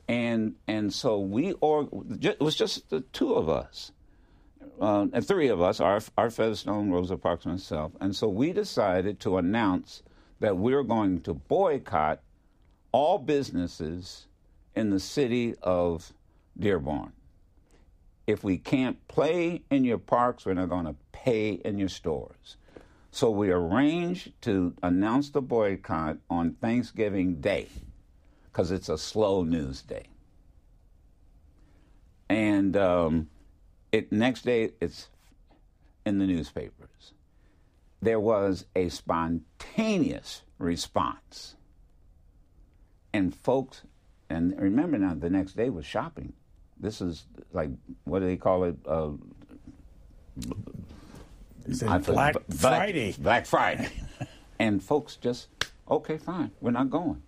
And and so we or it was just the two of us, uh, three of us, our our Featherstone, Rosa Parks, myself. And so we decided to announce that we're going to boycott all businesses in the city of Dearborn. If we can't play in your parks, we're not going to pay in your stores. So we arranged to announce the boycott on Thanksgiving Day because it's a slow news day. And um, it next day it's in the newspapers. There was a spontaneous response, and folks and remember now, the next day was shopping. This is like what do they call it? Uh, Black forget- Friday. Black Friday. and folks just, okay, fine, we're not going.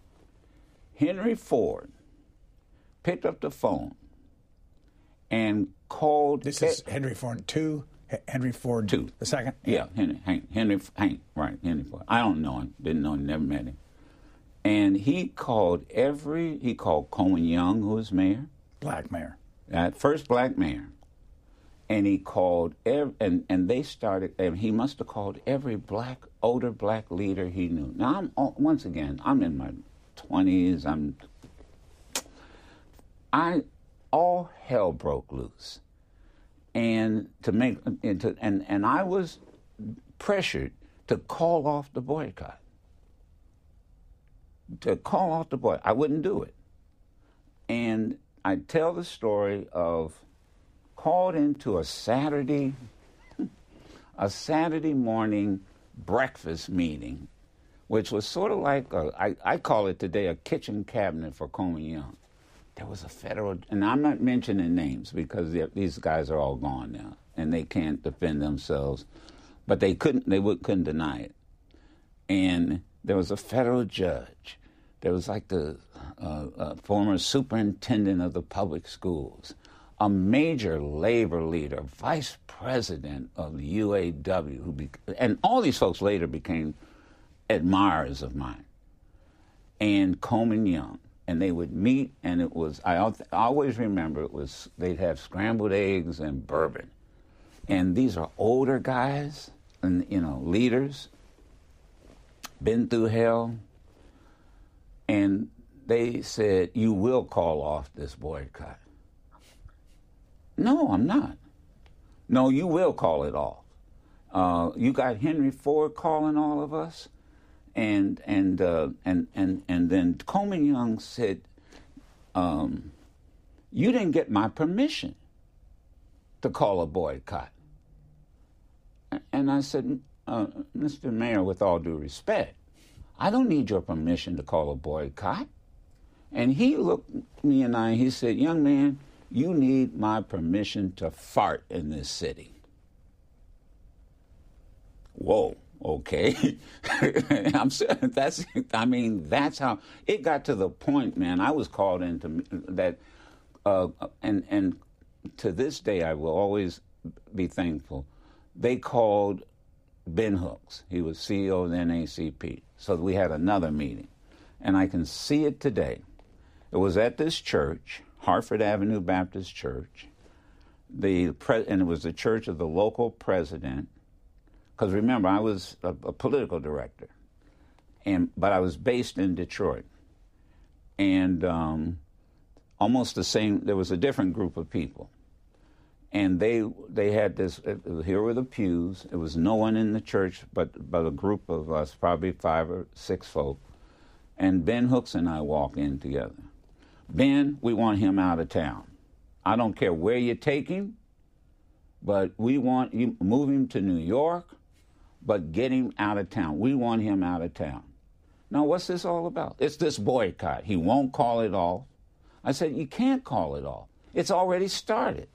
Henry Ford picked up the phone and called. This is Henry Ford two. Henry Ford Two. The second. Yeah, Henry, Hank, Henry, Hank, right, Henry Ford. I don't know him, didn't know him, never met him. And he called every, he called Coleman Young, who was mayor. Black mayor. At first black mayor. And he called, every, and, and they started, and he must have called every black, older black leader he knew. Now, I'm, once again, I'm in my 20s, I'm, I, all hell broke loose. And to make, and, to, and, and I was pressured to call off the boycott to call off the boy. I wouldn't do it. And I tell the story of called into a Saturday, a Saturday morning breakfast meeting, which was sort of like a, I, I call it today a kitchen cabinet for Coleman Young. There was a federal, and I'm not mentioning names because these guys are all gone now and they can't defend themselves, but they couldn't, they would, couldn't deny it. And there was a federal judge. There was like the uh, uh, former superintendent of the public schools, a major labor leader, vice president of the UAW, who be- and all these folks later became admirers of mine, and Coleman Young. And they would meet, and it was, I, always remember it was, they'd have scrambled eggs and bourbon. And these are older guys, and, you know, leaders, been through hell, and they said, You will call off this boycott. No, I'm not. No, you will call it off. Uh, you got Henry Ford calling all of us, and and uh, and and and then Coleman Young said, um, "You didn't get my permission to call a boycott." And I said, uh, "Mr. Mayor, with all due respect, I don't need your permission to call a boycott. And he looked me and I, he said, Young man, you need my permission to fart in this city. Whoa, okay. I'm that's I mean, that's how it got to the point, man. I was called into that uh, and and to this day I will always be thankful. They called Ben Hooks. He was CEO of the NAACP. So we had another meeting. And I can see it today. It was at this church, Hartford Avenue Baptist Church. The pre- and it was the church of the local president. Because remember, I was a, a political director, and but I was based in Detroit, and um, almost the same. There was a different group of people, and they they had this. Here were the pews. It was no one in the church, but but a group of us, probably five or six folk. And Ben Hooks and I walk in together. Ben, we want him out of town. I don't care where you take him, but we want you move him to New York, but get him out of town. We want him out of town. Now, what's this all about? It's this boycott. He won't call it off. I said, You can't call it off. It's already started.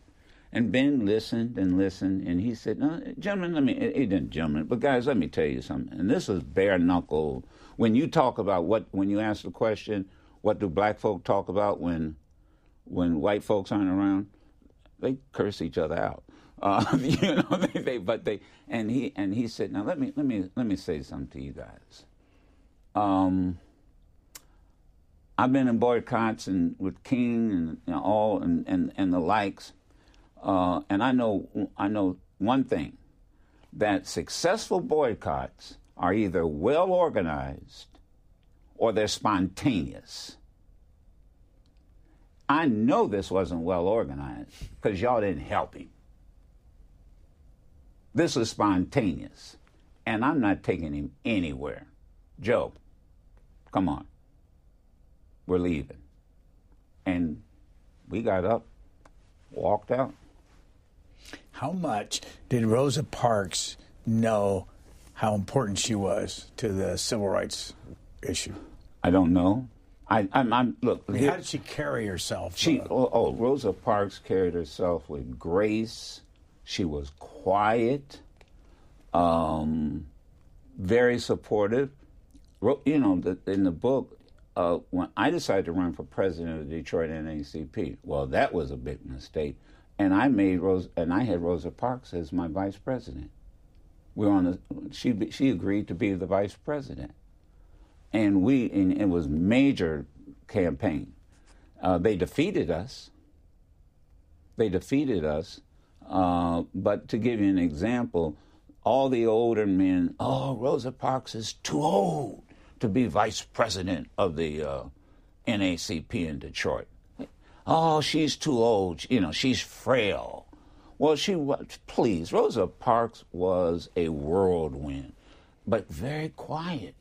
And Ben listened and listened, and he said, no, "Gentlemen, let me." He didn't, gentlemen, but guys, let me tell you something. And this is bare knuckle. When you talk about what, when you ask the question, what do black folk talk about when, when white folks aren't around? They curse each other out. Uh, you know, they, they, but they, and he, and he said, "Now let me, let me, let me say something to you guys." Um, I've been in boycotts and with King and all and, and, and the likes uh, and I know I know one thing that successful boycotts are either well organized or they're spontaneous. I know this wasn't well organized because y'all didn't help him. This was spontaneous, and I'm not taking him anywhere. Joe, come on. We're leaving. And we got up, walked out. How much did Rosa Parks know how important she was to the civil rights issue? I don't know. I, I'm, I'm look. I mean, how did she carry herself? She, oh, oh, Rosa Parks carried herself with grace. She was quiet, um, very supportive. You know, in the book, uh, when I decided to run for president of the Detroit NAACP, well, that was a big mistake and I made Rose, and I had Rosa Parks as my vice president. We were on the, she she agreed to be the vice president, and we and it was major campaign. Uh, they defeated us. They defeated us. Uh, but to give you an example, all the older men, oh, Rosa Parks is too old to be vice president of the uh, NAACP in Detroit. Oh, she's too old. You know, she's frail. Well, she was, please, Rosa Parks was a whirlwind, but very quiet,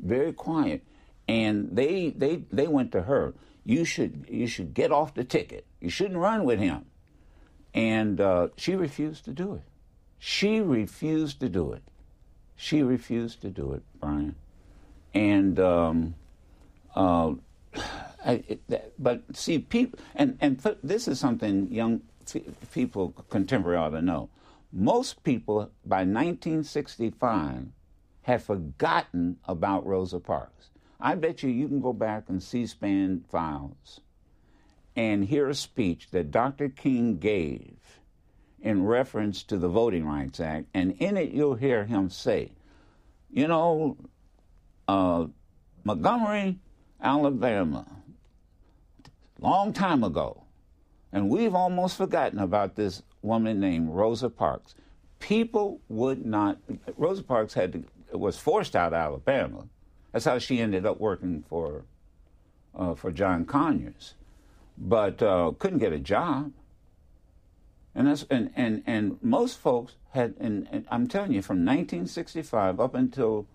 very quiet. And they, they, they went to her. You should, you should get off the ticket. You shouldn't run with him. And uh, she refused to do it. She refused to do it. She refused to do it, Brian. And um, uh, I, it, but see, people, and and this is something young people contemporary ought to know. Most people by 1965 had forgotten about Rosa Parks. I bet you you can go back and C-SPAN files and hear a speech that Dr. King gave in reference to the Voting Rights Act, and in it you'll hear him say, you know, uh, Montgomery, Alabama, long time ago, and we've almost forgotten about this woman named Rosa Parks. People would not. Rosa Parks had to, was forced out of Alabama. That's how she ended up working for uh, for John Conyers, but uh, couldn't get a job. And that's and and and most folks had and, and I'm telling you from 1965 up until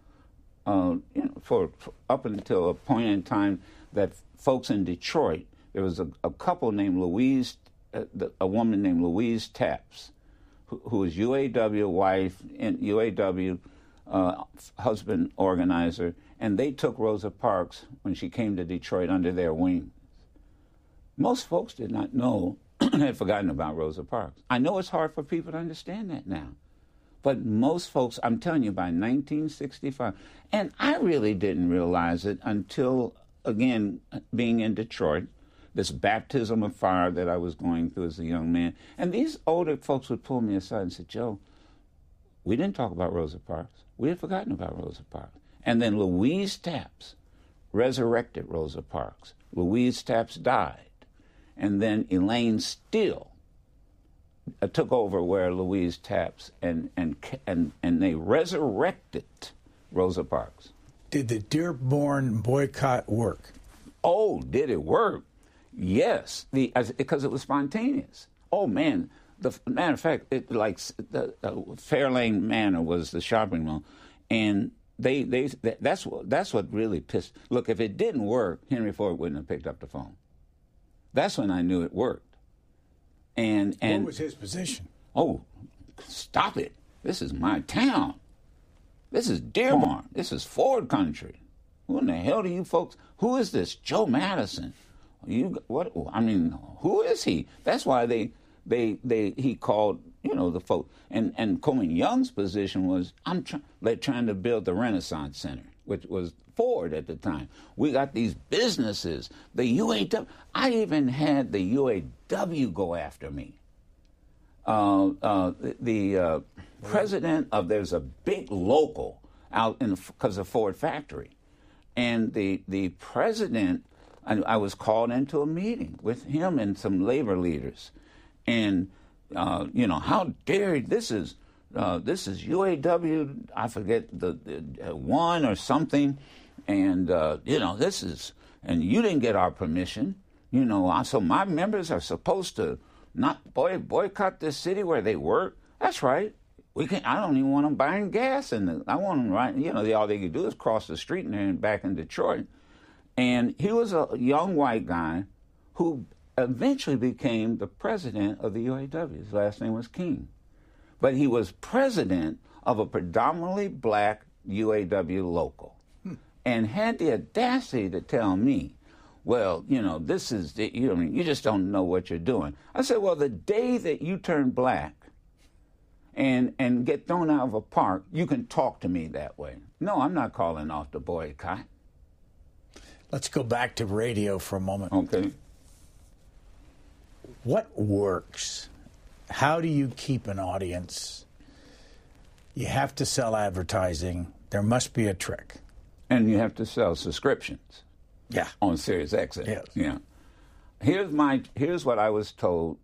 uh, you know for, for, up until a point in time that folks in Detroit there was a, a couple named Louise uh, a woman named Louise Tappes who, who was UAW wife and UAW uh, husband organizer and they took Rosa Parks when she came to Detroit under their wing. Most folks did not know had forgotten about Rosa Parks. I know it's hard for people to understand that now. But most folks, I'm telling you, by 1965, and I really didn't realize it until, again, being in Detroit, this baptism of fire that I was going through as a young man. And these older folks would pull me aside and say, Joe, we didn't talk about Rosa Parks. We had forgotten about Rosa Parks. And then Louise Tappes resurrected Rosa Parks. Louise Tappes died and then Elaine Steele uh, took over where Louise Tappes and and and and they resurrected Rosa Parks. Did the Dearborn boycott work? Oh, did it work? Yes, the because it was spontaneous. Oh man, the matter of fact, it like the, the Fairlane Manor was the shopping mall, and they they that's what that's what really pissed. Look, if it didn't work, Henry Ford wouldn't have picked up the phone. That's when I knew it worked. And and what was his position? Oh, stop it! This is my town. This is Dearborn. This is Ford country. Who in the hell do you folks? Who is this Joe Madison? You what? I mean, who is he? That's why they they they he called you know the folk and and Coleman Young's position was I'm trying like trying to build the Renaissance Center, which was Ford at the time. We got these businesses, the UAW. I even had the UAW go after me. Uh, uh, the, uh, president of there's a big local out in because of Ford factory, and the the president. I, I, was called into a meeting with him and some labor leaders, and uh, you know how dare this is uh, this is UAW. I forget the, the uh, one or something and uh, you know this is and you didn't get our permission you know so my members are supposed to not boy, boycott this city where they work. That's right. We can i don't even want them buying gas and i want them right you know they, all they could do is cross the street and they're back in detroit. And he was a young white guy who eventually became the president of the uaw his last name was king but he was president of a predominantly black uaw local hmm. and had the audacity to tell me, well, you know, this is, the, you know, you just don't know what you're doing. I said, well, the day that you turn black and, and get thrown out of a park, you can talk to me that way. No, I'm not calling off the boycott. Let's go back to radio for a moment. Okay. What works? How do you keep an audience? You have to sell advertising. There must be a trick. and you have to sell subscriptions Yeah. on Sirius XM. Yes. Yeah. Here's my here's what I was told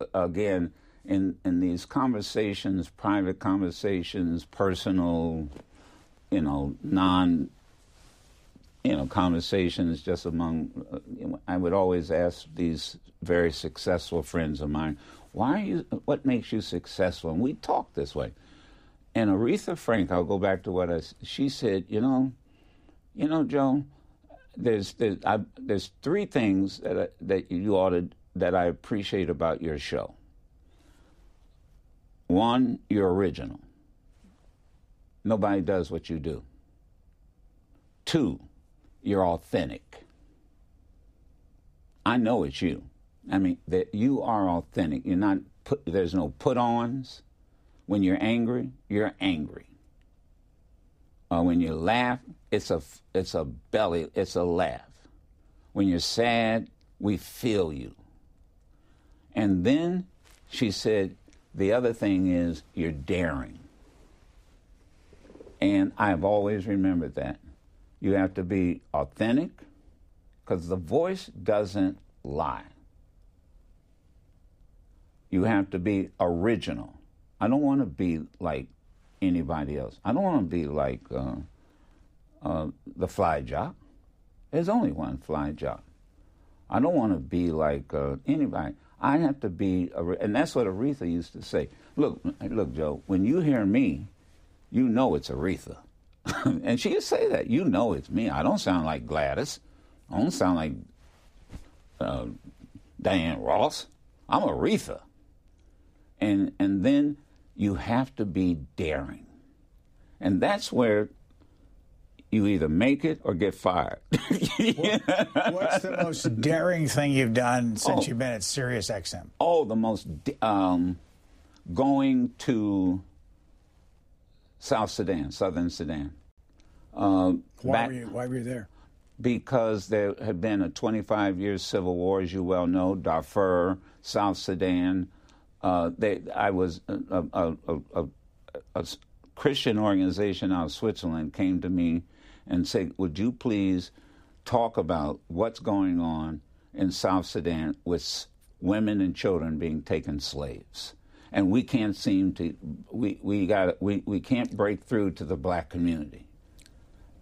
uh, again in in these conversations, private conversations, personal, you know, non you know, conversations just among uh, I would always ask these very successful friends of mine, why are you what makes you successful? And we talk this way. And Aretha Frank, I'll go back to what I, she said, you know, you know, Joe, there's there's, I, there's three things that I, that you ought to that I appreciate about your show. One, you're original. Nobody does what you do. Two, you're authentic. I know it's you. I mean that you are authentic. You're not put. There's no put-ons. When you're angry, you're angry. Uh, when you laugh, it's a it's a belly, it's a laugh. When you're sad, we feel you. And then she said, the other thing is you're daring. And I've always remembered that. You have to be authentic because the voice doesn't lie. You have to be original. I don't want to be like anybody else. I don't want to be like uh, uh, the fly jock. There's only one fly jock. I don't want to be like uh, anybody. I have to be, a, and that's what Aretha used to say. Look, look, Joe. When you hear me, you know it's Aretha, and she would say that. You know it's me. I don't sound like Gladys. I don't sound like uh, Diana Ross. I'm Aretha. And and then you have to be daring, and that's where you either make it or get fired. What's the most daring thing you've done since Oh. you've been at Sirius XM? oh, the most um, going to South Sudan, Southern Sudan. Uh, Why back- were you, why were you there? because there had been a 25 year civil war, as you well know, Darfur, South Sudan. Uh, they, I was a, a, a, a, a Christian organization out of Switzerland came to me and said, "Would you please talk about what's going on in South Sudan with women and children being taken slaves?" And we can't seem to we we got we, we can't break through to the black community.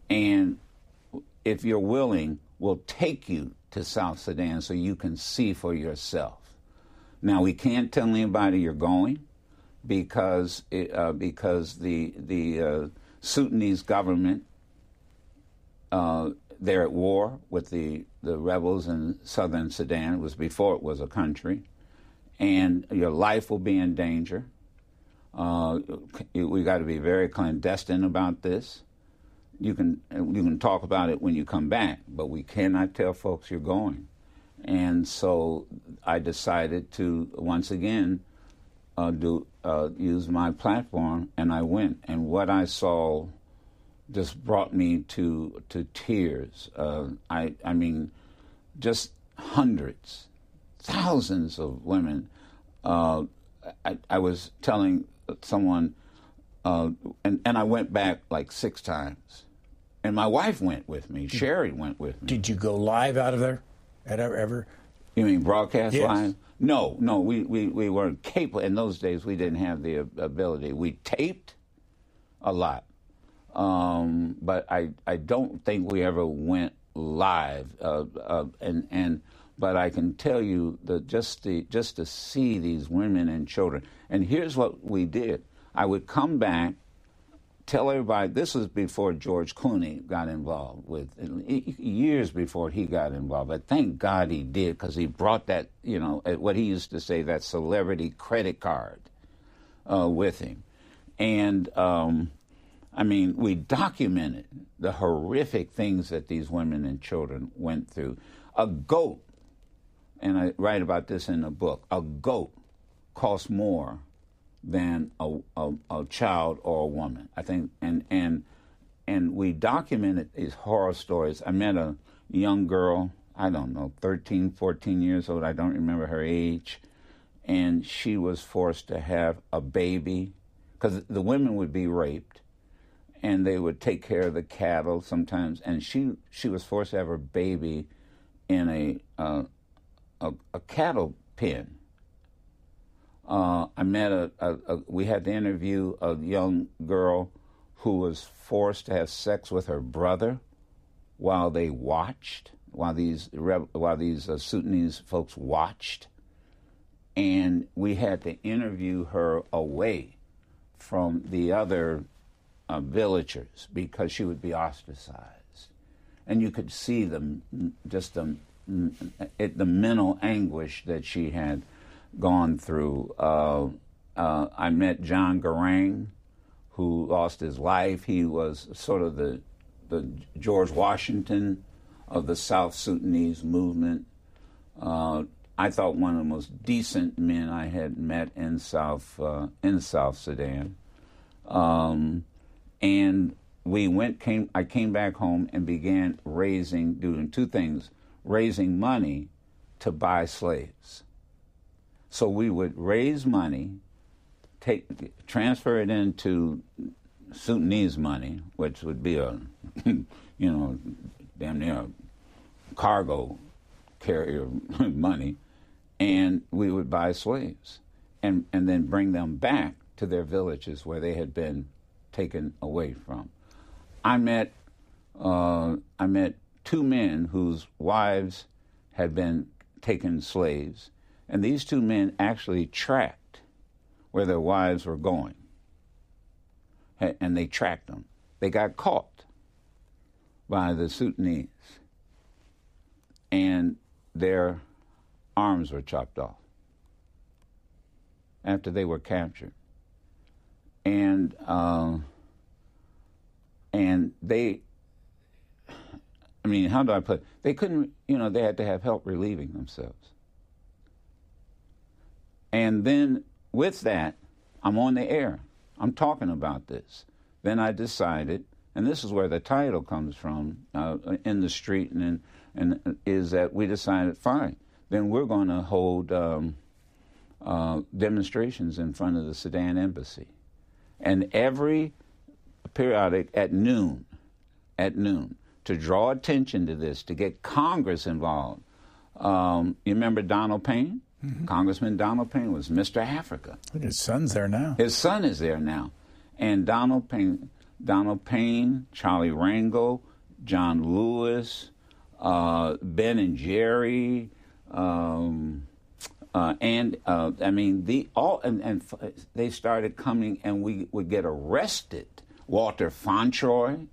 And if you're willing, we'll take you to South Sudan so you can see for yourself. Now we can't tell anybody you're going because it, uh, because the the uh, Sudanese government uh, they're at war with the the rebels in southern Sudan. It was before it was a country, and your life will be in danger. Uh, we got to be very clandestine about this you can you can talk about it when you come back, but we cannot tell folks you're going. And so I decided to once again uh, do uh, use my platform, and I went. And what I saw just brought me to to tears. Uh, I I mean, just hundreds, thousands of women. Uh, I, I was telling someone, uh, and and I went back like six times, and my wife went with me. Sherry went with me. Did you go live out of there? At ever? ever? You mean broadcast Yes. live? No, no, we, we, we weren't capable. In those days, we didn't have the ability. We taped a lot, um, but I, I don't think we ever went live. Uh, uh, and and but I can tell you that just the just to see these women and children. And here's what we did. I would come back tell everybody this was before George Clooney got involved with years before he got involved. But thank God he did because he brought that you know uh, what he used to say that celebrity credit card uh, with him, and um, I mean we documented the horrific things that these women and children went through. A goat, and I write about this in the book. A goat costs more than a, a, a child or a woman. I think, and and and we documented these horror stories. I met a young girl, I don't know, 13, 14 years old. I don't remember her age, and she was forced to have a baby because the women would be raped, and they would take care of the cattle sometimes. And she she was forced to have her baby in a uh, a, a, cattle pen. Uh, I met a, a, a, we had to interview a young girl who was forced to have sex with her brother while they watched, while these while these uh, Sudanese folks watched, and we had to interview her away from the other uh, villagers because she would be ostracized, and you could see the just the the mental anguish that she had gone through. Uh, uh, I met John Garang, who lost his life. He was sort of the the George Washington of the South Sudanese movement. Uh, I thought one of the most decent men I had met in South uh, in South Sudan. Um, and we went came I came back home and began raising doing two things raising money to buy slaves so we would raise money take transfer it into Sudanese money which would be a you know damn near cargo carrier money and we would buy slaves and and then bring them back to their villages where they had been taken away from. I met uh, I met two men whose wives had been taken slaves, and these two men actually tracked where their wives were going, and they tracked them. They got caught by the Sudanese, and their arms were chopped off after they were captured and uh, and they I mean, how do I put? It? They couldn't, you know, they had to have help relieving themselves. And then with that, I'm on the air. I'm talking about this. Then I decided, and this is where the title comes from, uh, in the street, and and is that we decided, fine, then we're going to hold um, uh, demonstrations in front of the Sudan embassy and every periodic at noon, at noon, to draw attention to this, to get Congress involved. Um, you remember Donald Payne? Mm-hmm. Congressman Donald Payne was Mr. Africa. his son's there now. His son is there now. And Donald Payne, Donald Payne, Charlie Rangel, John Lewis, uh, Ben and Jerry, um, uh, and uh, I mean, the all and, and f- they started coming, and we would get arrested. Walter Fauntroy,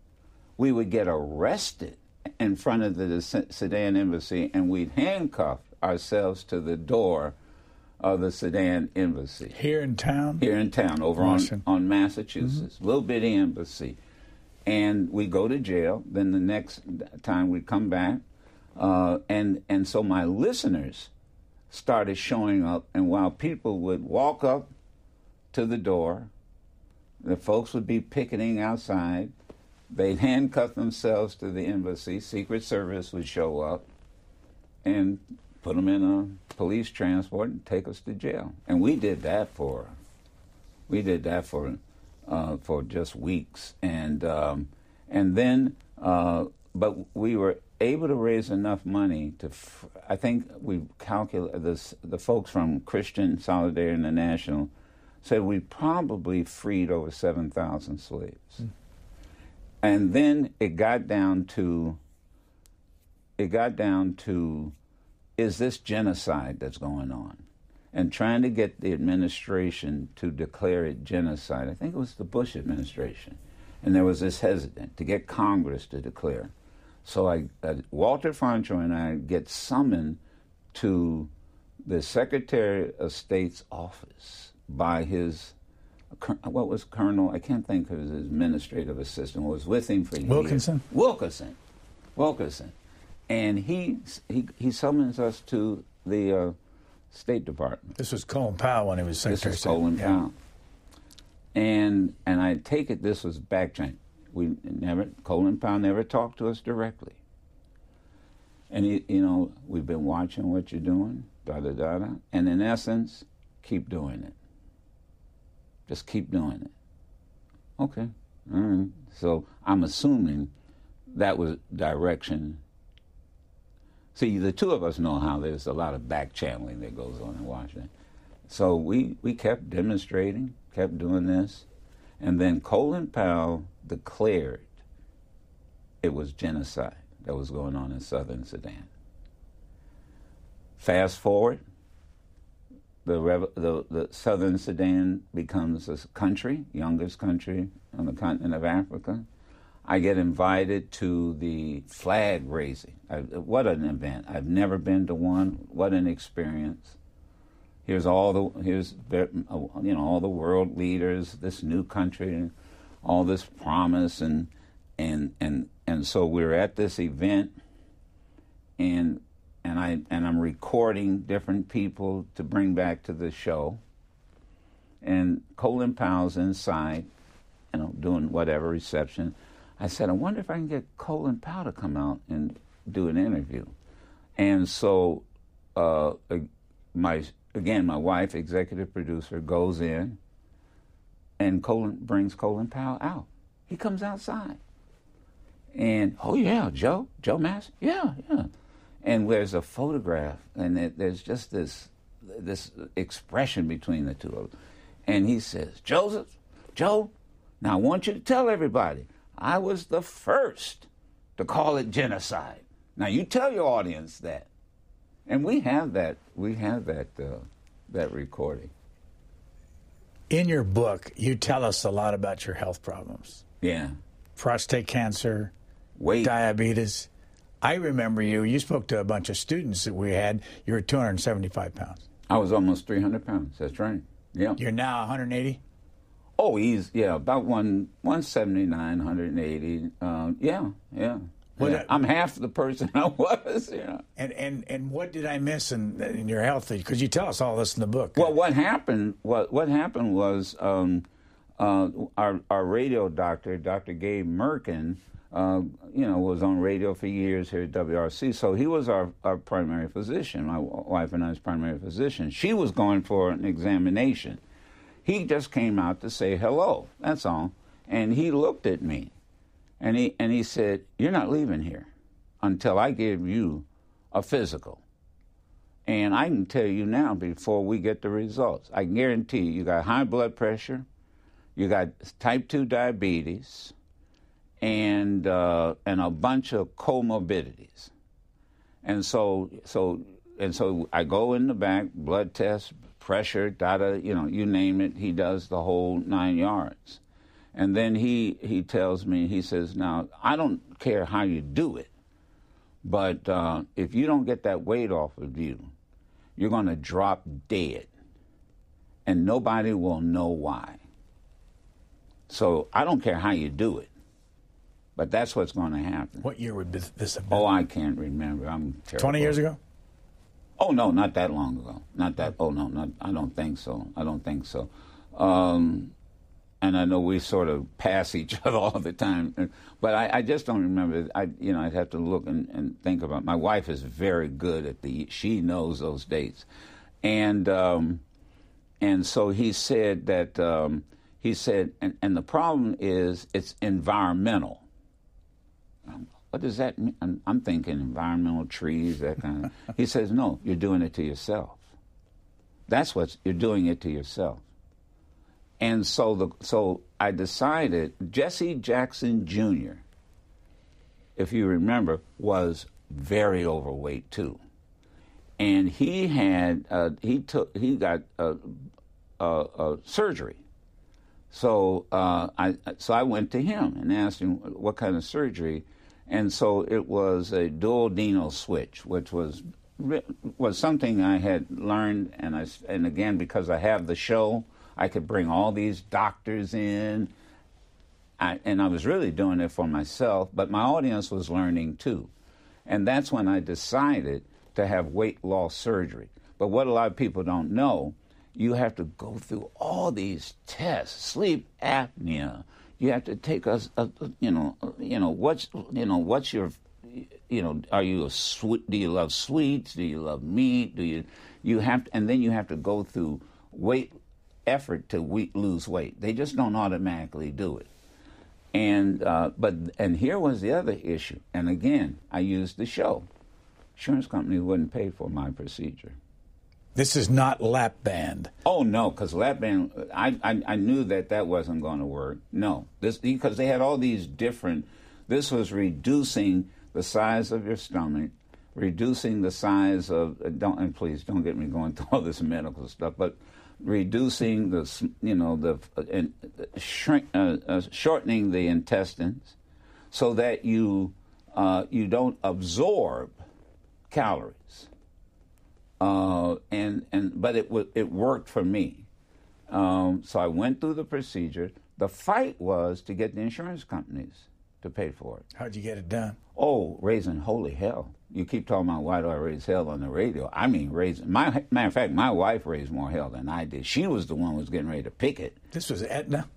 we would get arrested in front of the Sudan embassy, and we'd handcuff ourselves to the door of the Sudan embassy here in town. Here in town, over on on Massachusetts, mm-hmm. little bitty embassy, and we go to jail. Then the next time we come back, uh, and and so my listeners started showing up, and while people would walk up to the door, the folks would be picketing outside. They'd handcuff themselves to the embassy. Secret Service would show up and put them in a police transport and take us to jail. And we did that for we did that for uh, for just weeks, and um, and then uh, but we were able to raise enough money to, I think we calculate this, the folks from Christian Solidarity International said we probably freed over 7,000 slaves. Mm. And then it got down to, it got down to, is this genocide that's going on? And trying to get the administration to declare it genocide. I think it was the Bush administration. And there was this hesitant to get Congress to declare. So I, uh, Walter Fauntroy and I get summoned to the Secretary of State's office by his what was Colonel? I can't think of his administrative assistant. Was with him for Wilkinson. Years. Wilkinson, Wilkinson, and he he he summons us to the uh, State Department. This was Colin Powell when he was Secretary. This is Colin yeah. Powell, and and I take it this was backtrack we never Colin Powell never talked to us directly. And he, you know, we've been watching what you're doing, da da da da. And in essence, keep doing it. Just keep doing it. Okay, Mm. So I'm assuming that was direction. See, the two of us know how there's a lot of back channeling that goes on in Washington. So we, we kept demonstrating, kept doing this, and then Colin Powell declared it was genocide that was going on in southern Sudan. Fast forward, the, the, the, southern Sudan becomes a country, youngest country on the continent of Africa. I get invited to the flag raising. I, what an event! I've never been to one. What an experience! Here's all the here's you know all the world leaders, this new country, all this promise, and and and and so we're at this event, and and I and I'm recording different people to bring back to the show. And Colin Powell's inside, you know, doing whatever reception. I said, I wonder if I can get Colin Powell to come out and do an interview. And so, uh, my again, my wife, executive producer, goes in, and Colin brings Colin Powell out. He comes outside, and oh yeah, Joe, Joe Mass, yeah, yeah and there's a photograph, and it, there's just this this expression between the two of them. And he says, Joseph, Joe, now I want you to tell everybody, I was the first to call it genocide. Now you tell your audience that, and we have that. We have that uh, that recording. In your book, you tell us a lot about your health problems. Yeah, prostate cancer, weight, diabetes. I remember you. You spoke to a bunch of students that we had. You were 275 pounds. I was almost 300 pounds. That's right. Yeah. You're now 180. Oh, he's yeah, about one 179, 180. Um, yeah, yeah. Well, yeah. I'm half the person I was. Yeah. And and and what did I miss in in your health? Because you tell us all this in the book. Well, what happened? What what happened was um, uh, our our radio doctor, Dr. Gabe Mirkin, uh, you know, was on radio for years here at WRC. So he was our, our primary physician. My wife and I's primary physician. She was going for an examination. He just came out to say hello. That's all. And he looked at me, and he and he said, "You're not leaving here until I give you a physical." And I can tell you now, before we get the results, I guarantee you, you got high blood pressure, you got type two diabetes and uh, and a bunch of comorbidities. And so so and so I go in the back, blood test, pressure, data, you know, you name it. He does the whole nine yards, and then he he tells me he says, now I don't care how you do it, but uh, if you don't get that weight off of you, you're going to drop dead, and nobody will know why. So I don't care how you do it. But that's what's going to happen. What year would this have been? Oh, I can't remember. I'm terrible. 20 years ago? Oh, no, not that long ago. Not that. Oh, no, not, I don't think so. I don't think so. Um, and I know we sort of pass each other all the time, but I, I just don't remember. I, you know, I'd have to look and, and, think about. It. My wife is very good at the. She knows those dates, and um, and so he said that um, he said, and, and the problem is it's environmental what does that mean? I'm, I'm thinking environmental trees, that kind of. he says, no, you're doing it to yourself. That's what you're doing it to yourself. And so the so I decided Jesse Jackson Jr. If you remember, was very overweight too, and he had uh, he took he got uh surgery. So uh, I so I went to him and asked him what kind of surgery and so it was a duodenal switch, which was was something I had learned, and I and again because I have the show, I could bring all these doctors in, I, and I was really doing it for myself, but my audience was learning too, and that's when I decided to have weight loss surgery. But what a lot of people don't know, you have to go through all these tests, sleep apnea, you have to take a you know, you know what's you know what's your you know, are you a sweet? Do you love sweets? Do you love meat? Do you you have to, and then you have to go through weight effort to we, lose weight. They just don't automatically do it. And uh, but and here was the other issue. And again, I used the show. Insurance companies wouldn't pay for my procedure. This is not lap band. Oh no, because lap band, I, I I knew that that wasn't going to work. No, this because they had all these different. This was reducing the size of your stomach, reducing the size of. uh, Don't and please don't get me going through all this medical stuff, but reducing the you know the uh, and uh, shrink uh, uh, shortening the intestines, so that you uh, you don't absorb calories. Uh, and and but it wa it worked for me. Um, so I went through the procedure. The fight was to get the insurance companies to pay for it. How'd you get it done? Oh, raising holy hell! You keep talking about why do I raise hell on the radio? I mean, raising. My matter of fact, my wife raised more hell than I did. She was the one who was getting ready to pick it. This was Aetna.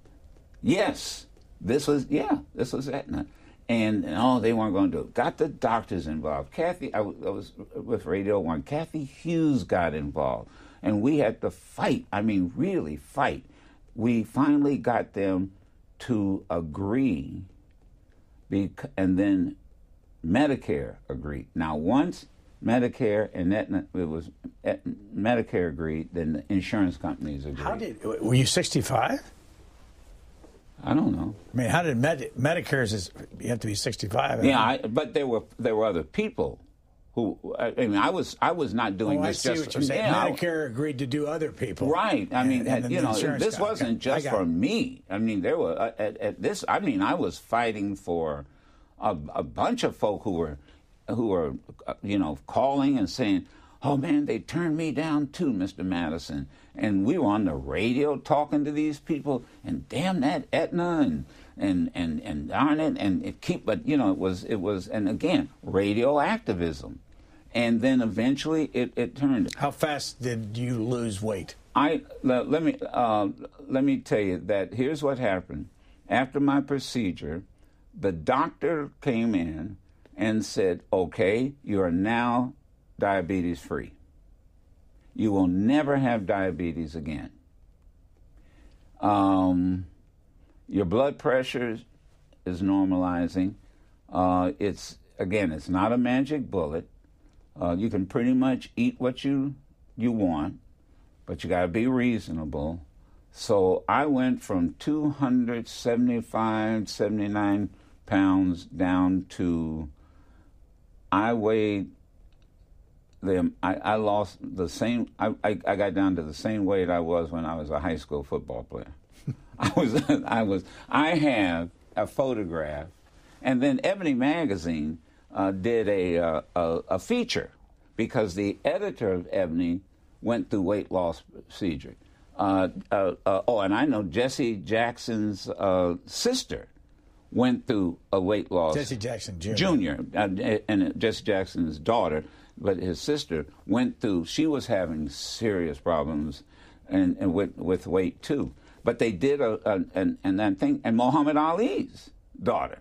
Yes, this was yeah, this was Aetna, and, and oh, they weren't going to do it. Got the doctors involved. Cathy, I was with Radio One. Cathy Hughes got involved, and we had to fight. I mean, really fight. We finally got them to agree, bec- and then Medicare agreed. Now, once Medicare and Aetna, it was Medicare agreed, then the insurance companies agreed. How did were you 65? I don't know. I mean, how did Med- Medicare's is you have to be 65? Yeah, I, but there were there were other people who I I mean I was I was not doing Oh, I this see just what you're saying. yeah, I- Medicare agreed to do other people. Right. I mean, and then you know, this guy. wasn't just for it. me. I mean, there were uh, at, at this. I mean, I was fighting for a, a bunch of folk who were who were you know calling and saying, "Oh man, they turned me down too, Mr. Madison." And we were on the radio talking to these people, and damn that Aetna and and and and darn it, and it keep. But you know, it was it was, and again, radio activism. And then eventually it, it turned. How fast did you lose weight? I let, let me uh, let me tell you that here's what happened. After my procedure, the doctor came in and said, "Okay, you are now diabetes free. You will never have diabetes again. Um, your blood pressure is normalizing. Uh, it's again, it's not a magic bullet. Uh, you can pretty much eat what you you want, but you got to be reasonable. So I went from 275, 79 pounds down to I weighed the I, I lost the same I, I, I got down to the same weight I was when I was a high school football player. I was I was I have a photograph, and then Ebony magazine uh, did a, uh, a a feature because the editor of Ebony went through weight loss procedure. Uh, uh, uh, oh, and I know Jesse Jackson's uh, sister went through a weight loss. Jesse Jackson Jr. Jr. Uh, and Jesse Jackson's daughter, but his sister went through. She was having serious problems, and, and with with weight too. But they did a, a and and that thing, and Muhammad Ali's daughter.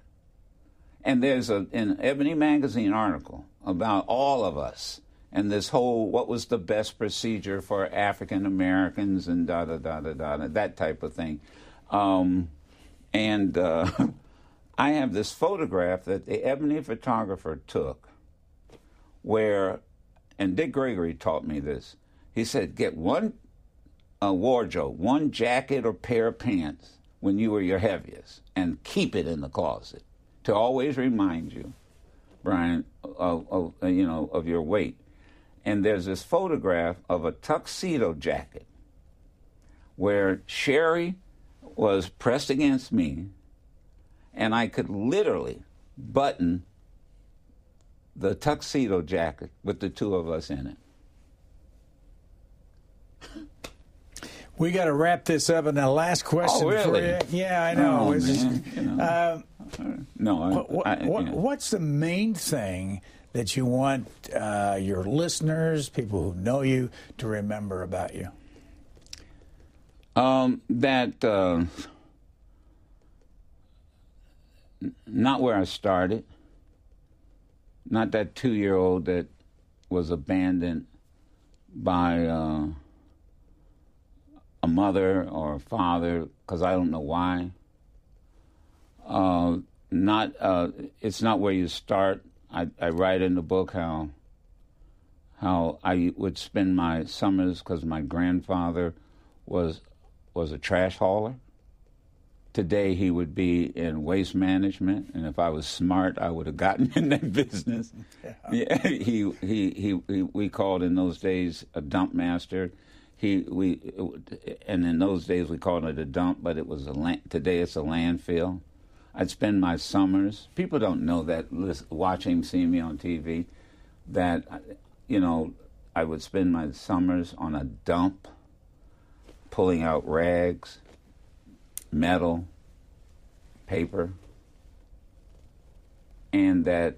And there's a an Ebony magazine article about all of us and this whole what was the best procedure for African Americans and da da da da da that type of thing. Um, and uh, I have this photograph that the Ebony photographer took, where, and Dick Gregory taught me this. He said, get one uh, wardrobe, one jacket or pair of pants when you were your heaviest, and keep it in the closet to always remind you, Brian, of, of uh, you know of your weight. And there's this photograph of a tuxedo jacket where Sherry was pressed against me, and I could literally button the tuxedo jacket with the two of us in it. We got to wrap this up. And the last question Oh, for you. Yeah, I know. Oh, just- you know. um, No, I, what, I, what, you know. what's the main thing that you want uh, your listeners, people who know you, to remember about you? Um, that uh, not where I started. Not that two-year-old that was abandoned by uh, a mother or a father because I don't know why. Uh, not uh, it's not where you start. I, I write in the book how how I would spend my summers because my grandfather was was a trash hauler. Today he would be in waste management, and if I was smart, I would have gotten in that business. Yeah. yeah, he, he he he we called in those days a dump master. He we and in those days we called it a dump, but it was a land, today it's a landfill. I'd spend my summers. People don't know that watching, seeing me on TV, that you know I would spend my summers on a dump, pulling out rags, metal, paper, and that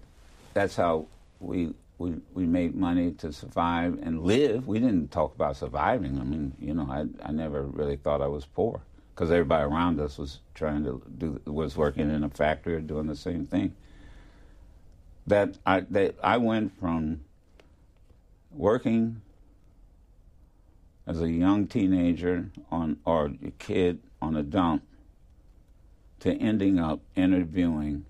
that's how we we we made money to survive and live. We didn't talk about surviving. I mean, you know, I I never really thought I was poor because everybody around us was trying to do was working in a factory or doing the same thing. That I that I went from working as a young teenager on or a kid on a dump to ending up interviewing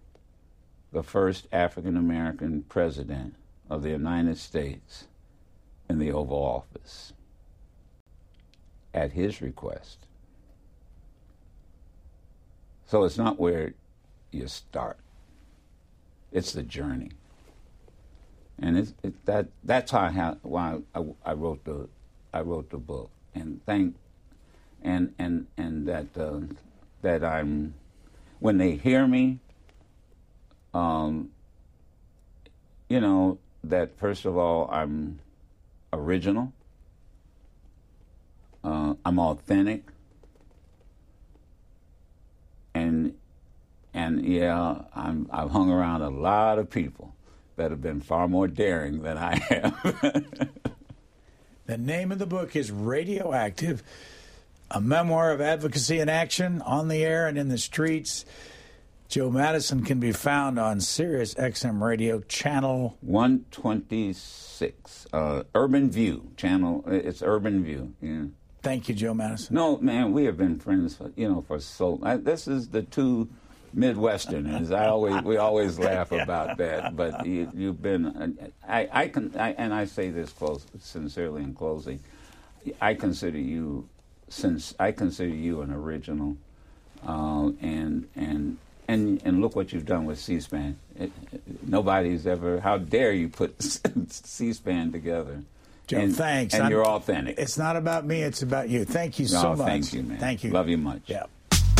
the first African American president of the United States in the Oval Office at his request. So it's not where you start. It's the journey, and it, that that's how why I, I, wrote the I wrote the book, and thank and and and that uh, that I'm when they hear me, um, you know that first of all I'm original, uh, I'm authentic and and yeah, I'm, I've hung around a lot of people that have been far more daring than I have. the name of the book is Radioactive, a memoir of advocacy and action on the air and in the streets. Joe Madison can be found on Sirius XM Radio channel 126, uh, Urban View channel. It's Urban View. Yeah. Thank you, Joe Madison. No, man, we have been friends, for, you know, for so. I, this is the two Midwesterners. I always we always laugh yeah. about that, but you, have been. I, I can, I, and I say this close, sincerely in closing. I consider you, since I consider you an original, uh, and and and and look what you've done with C-SPAN. It, it, nobody's ever. How dare you put C-SPAN together? Joe, and, thanks. And I'm, you're authentic. It's not about me, it's about you. Thank you so no, much. Thank you, man. Thank you. Love you much. Yeah.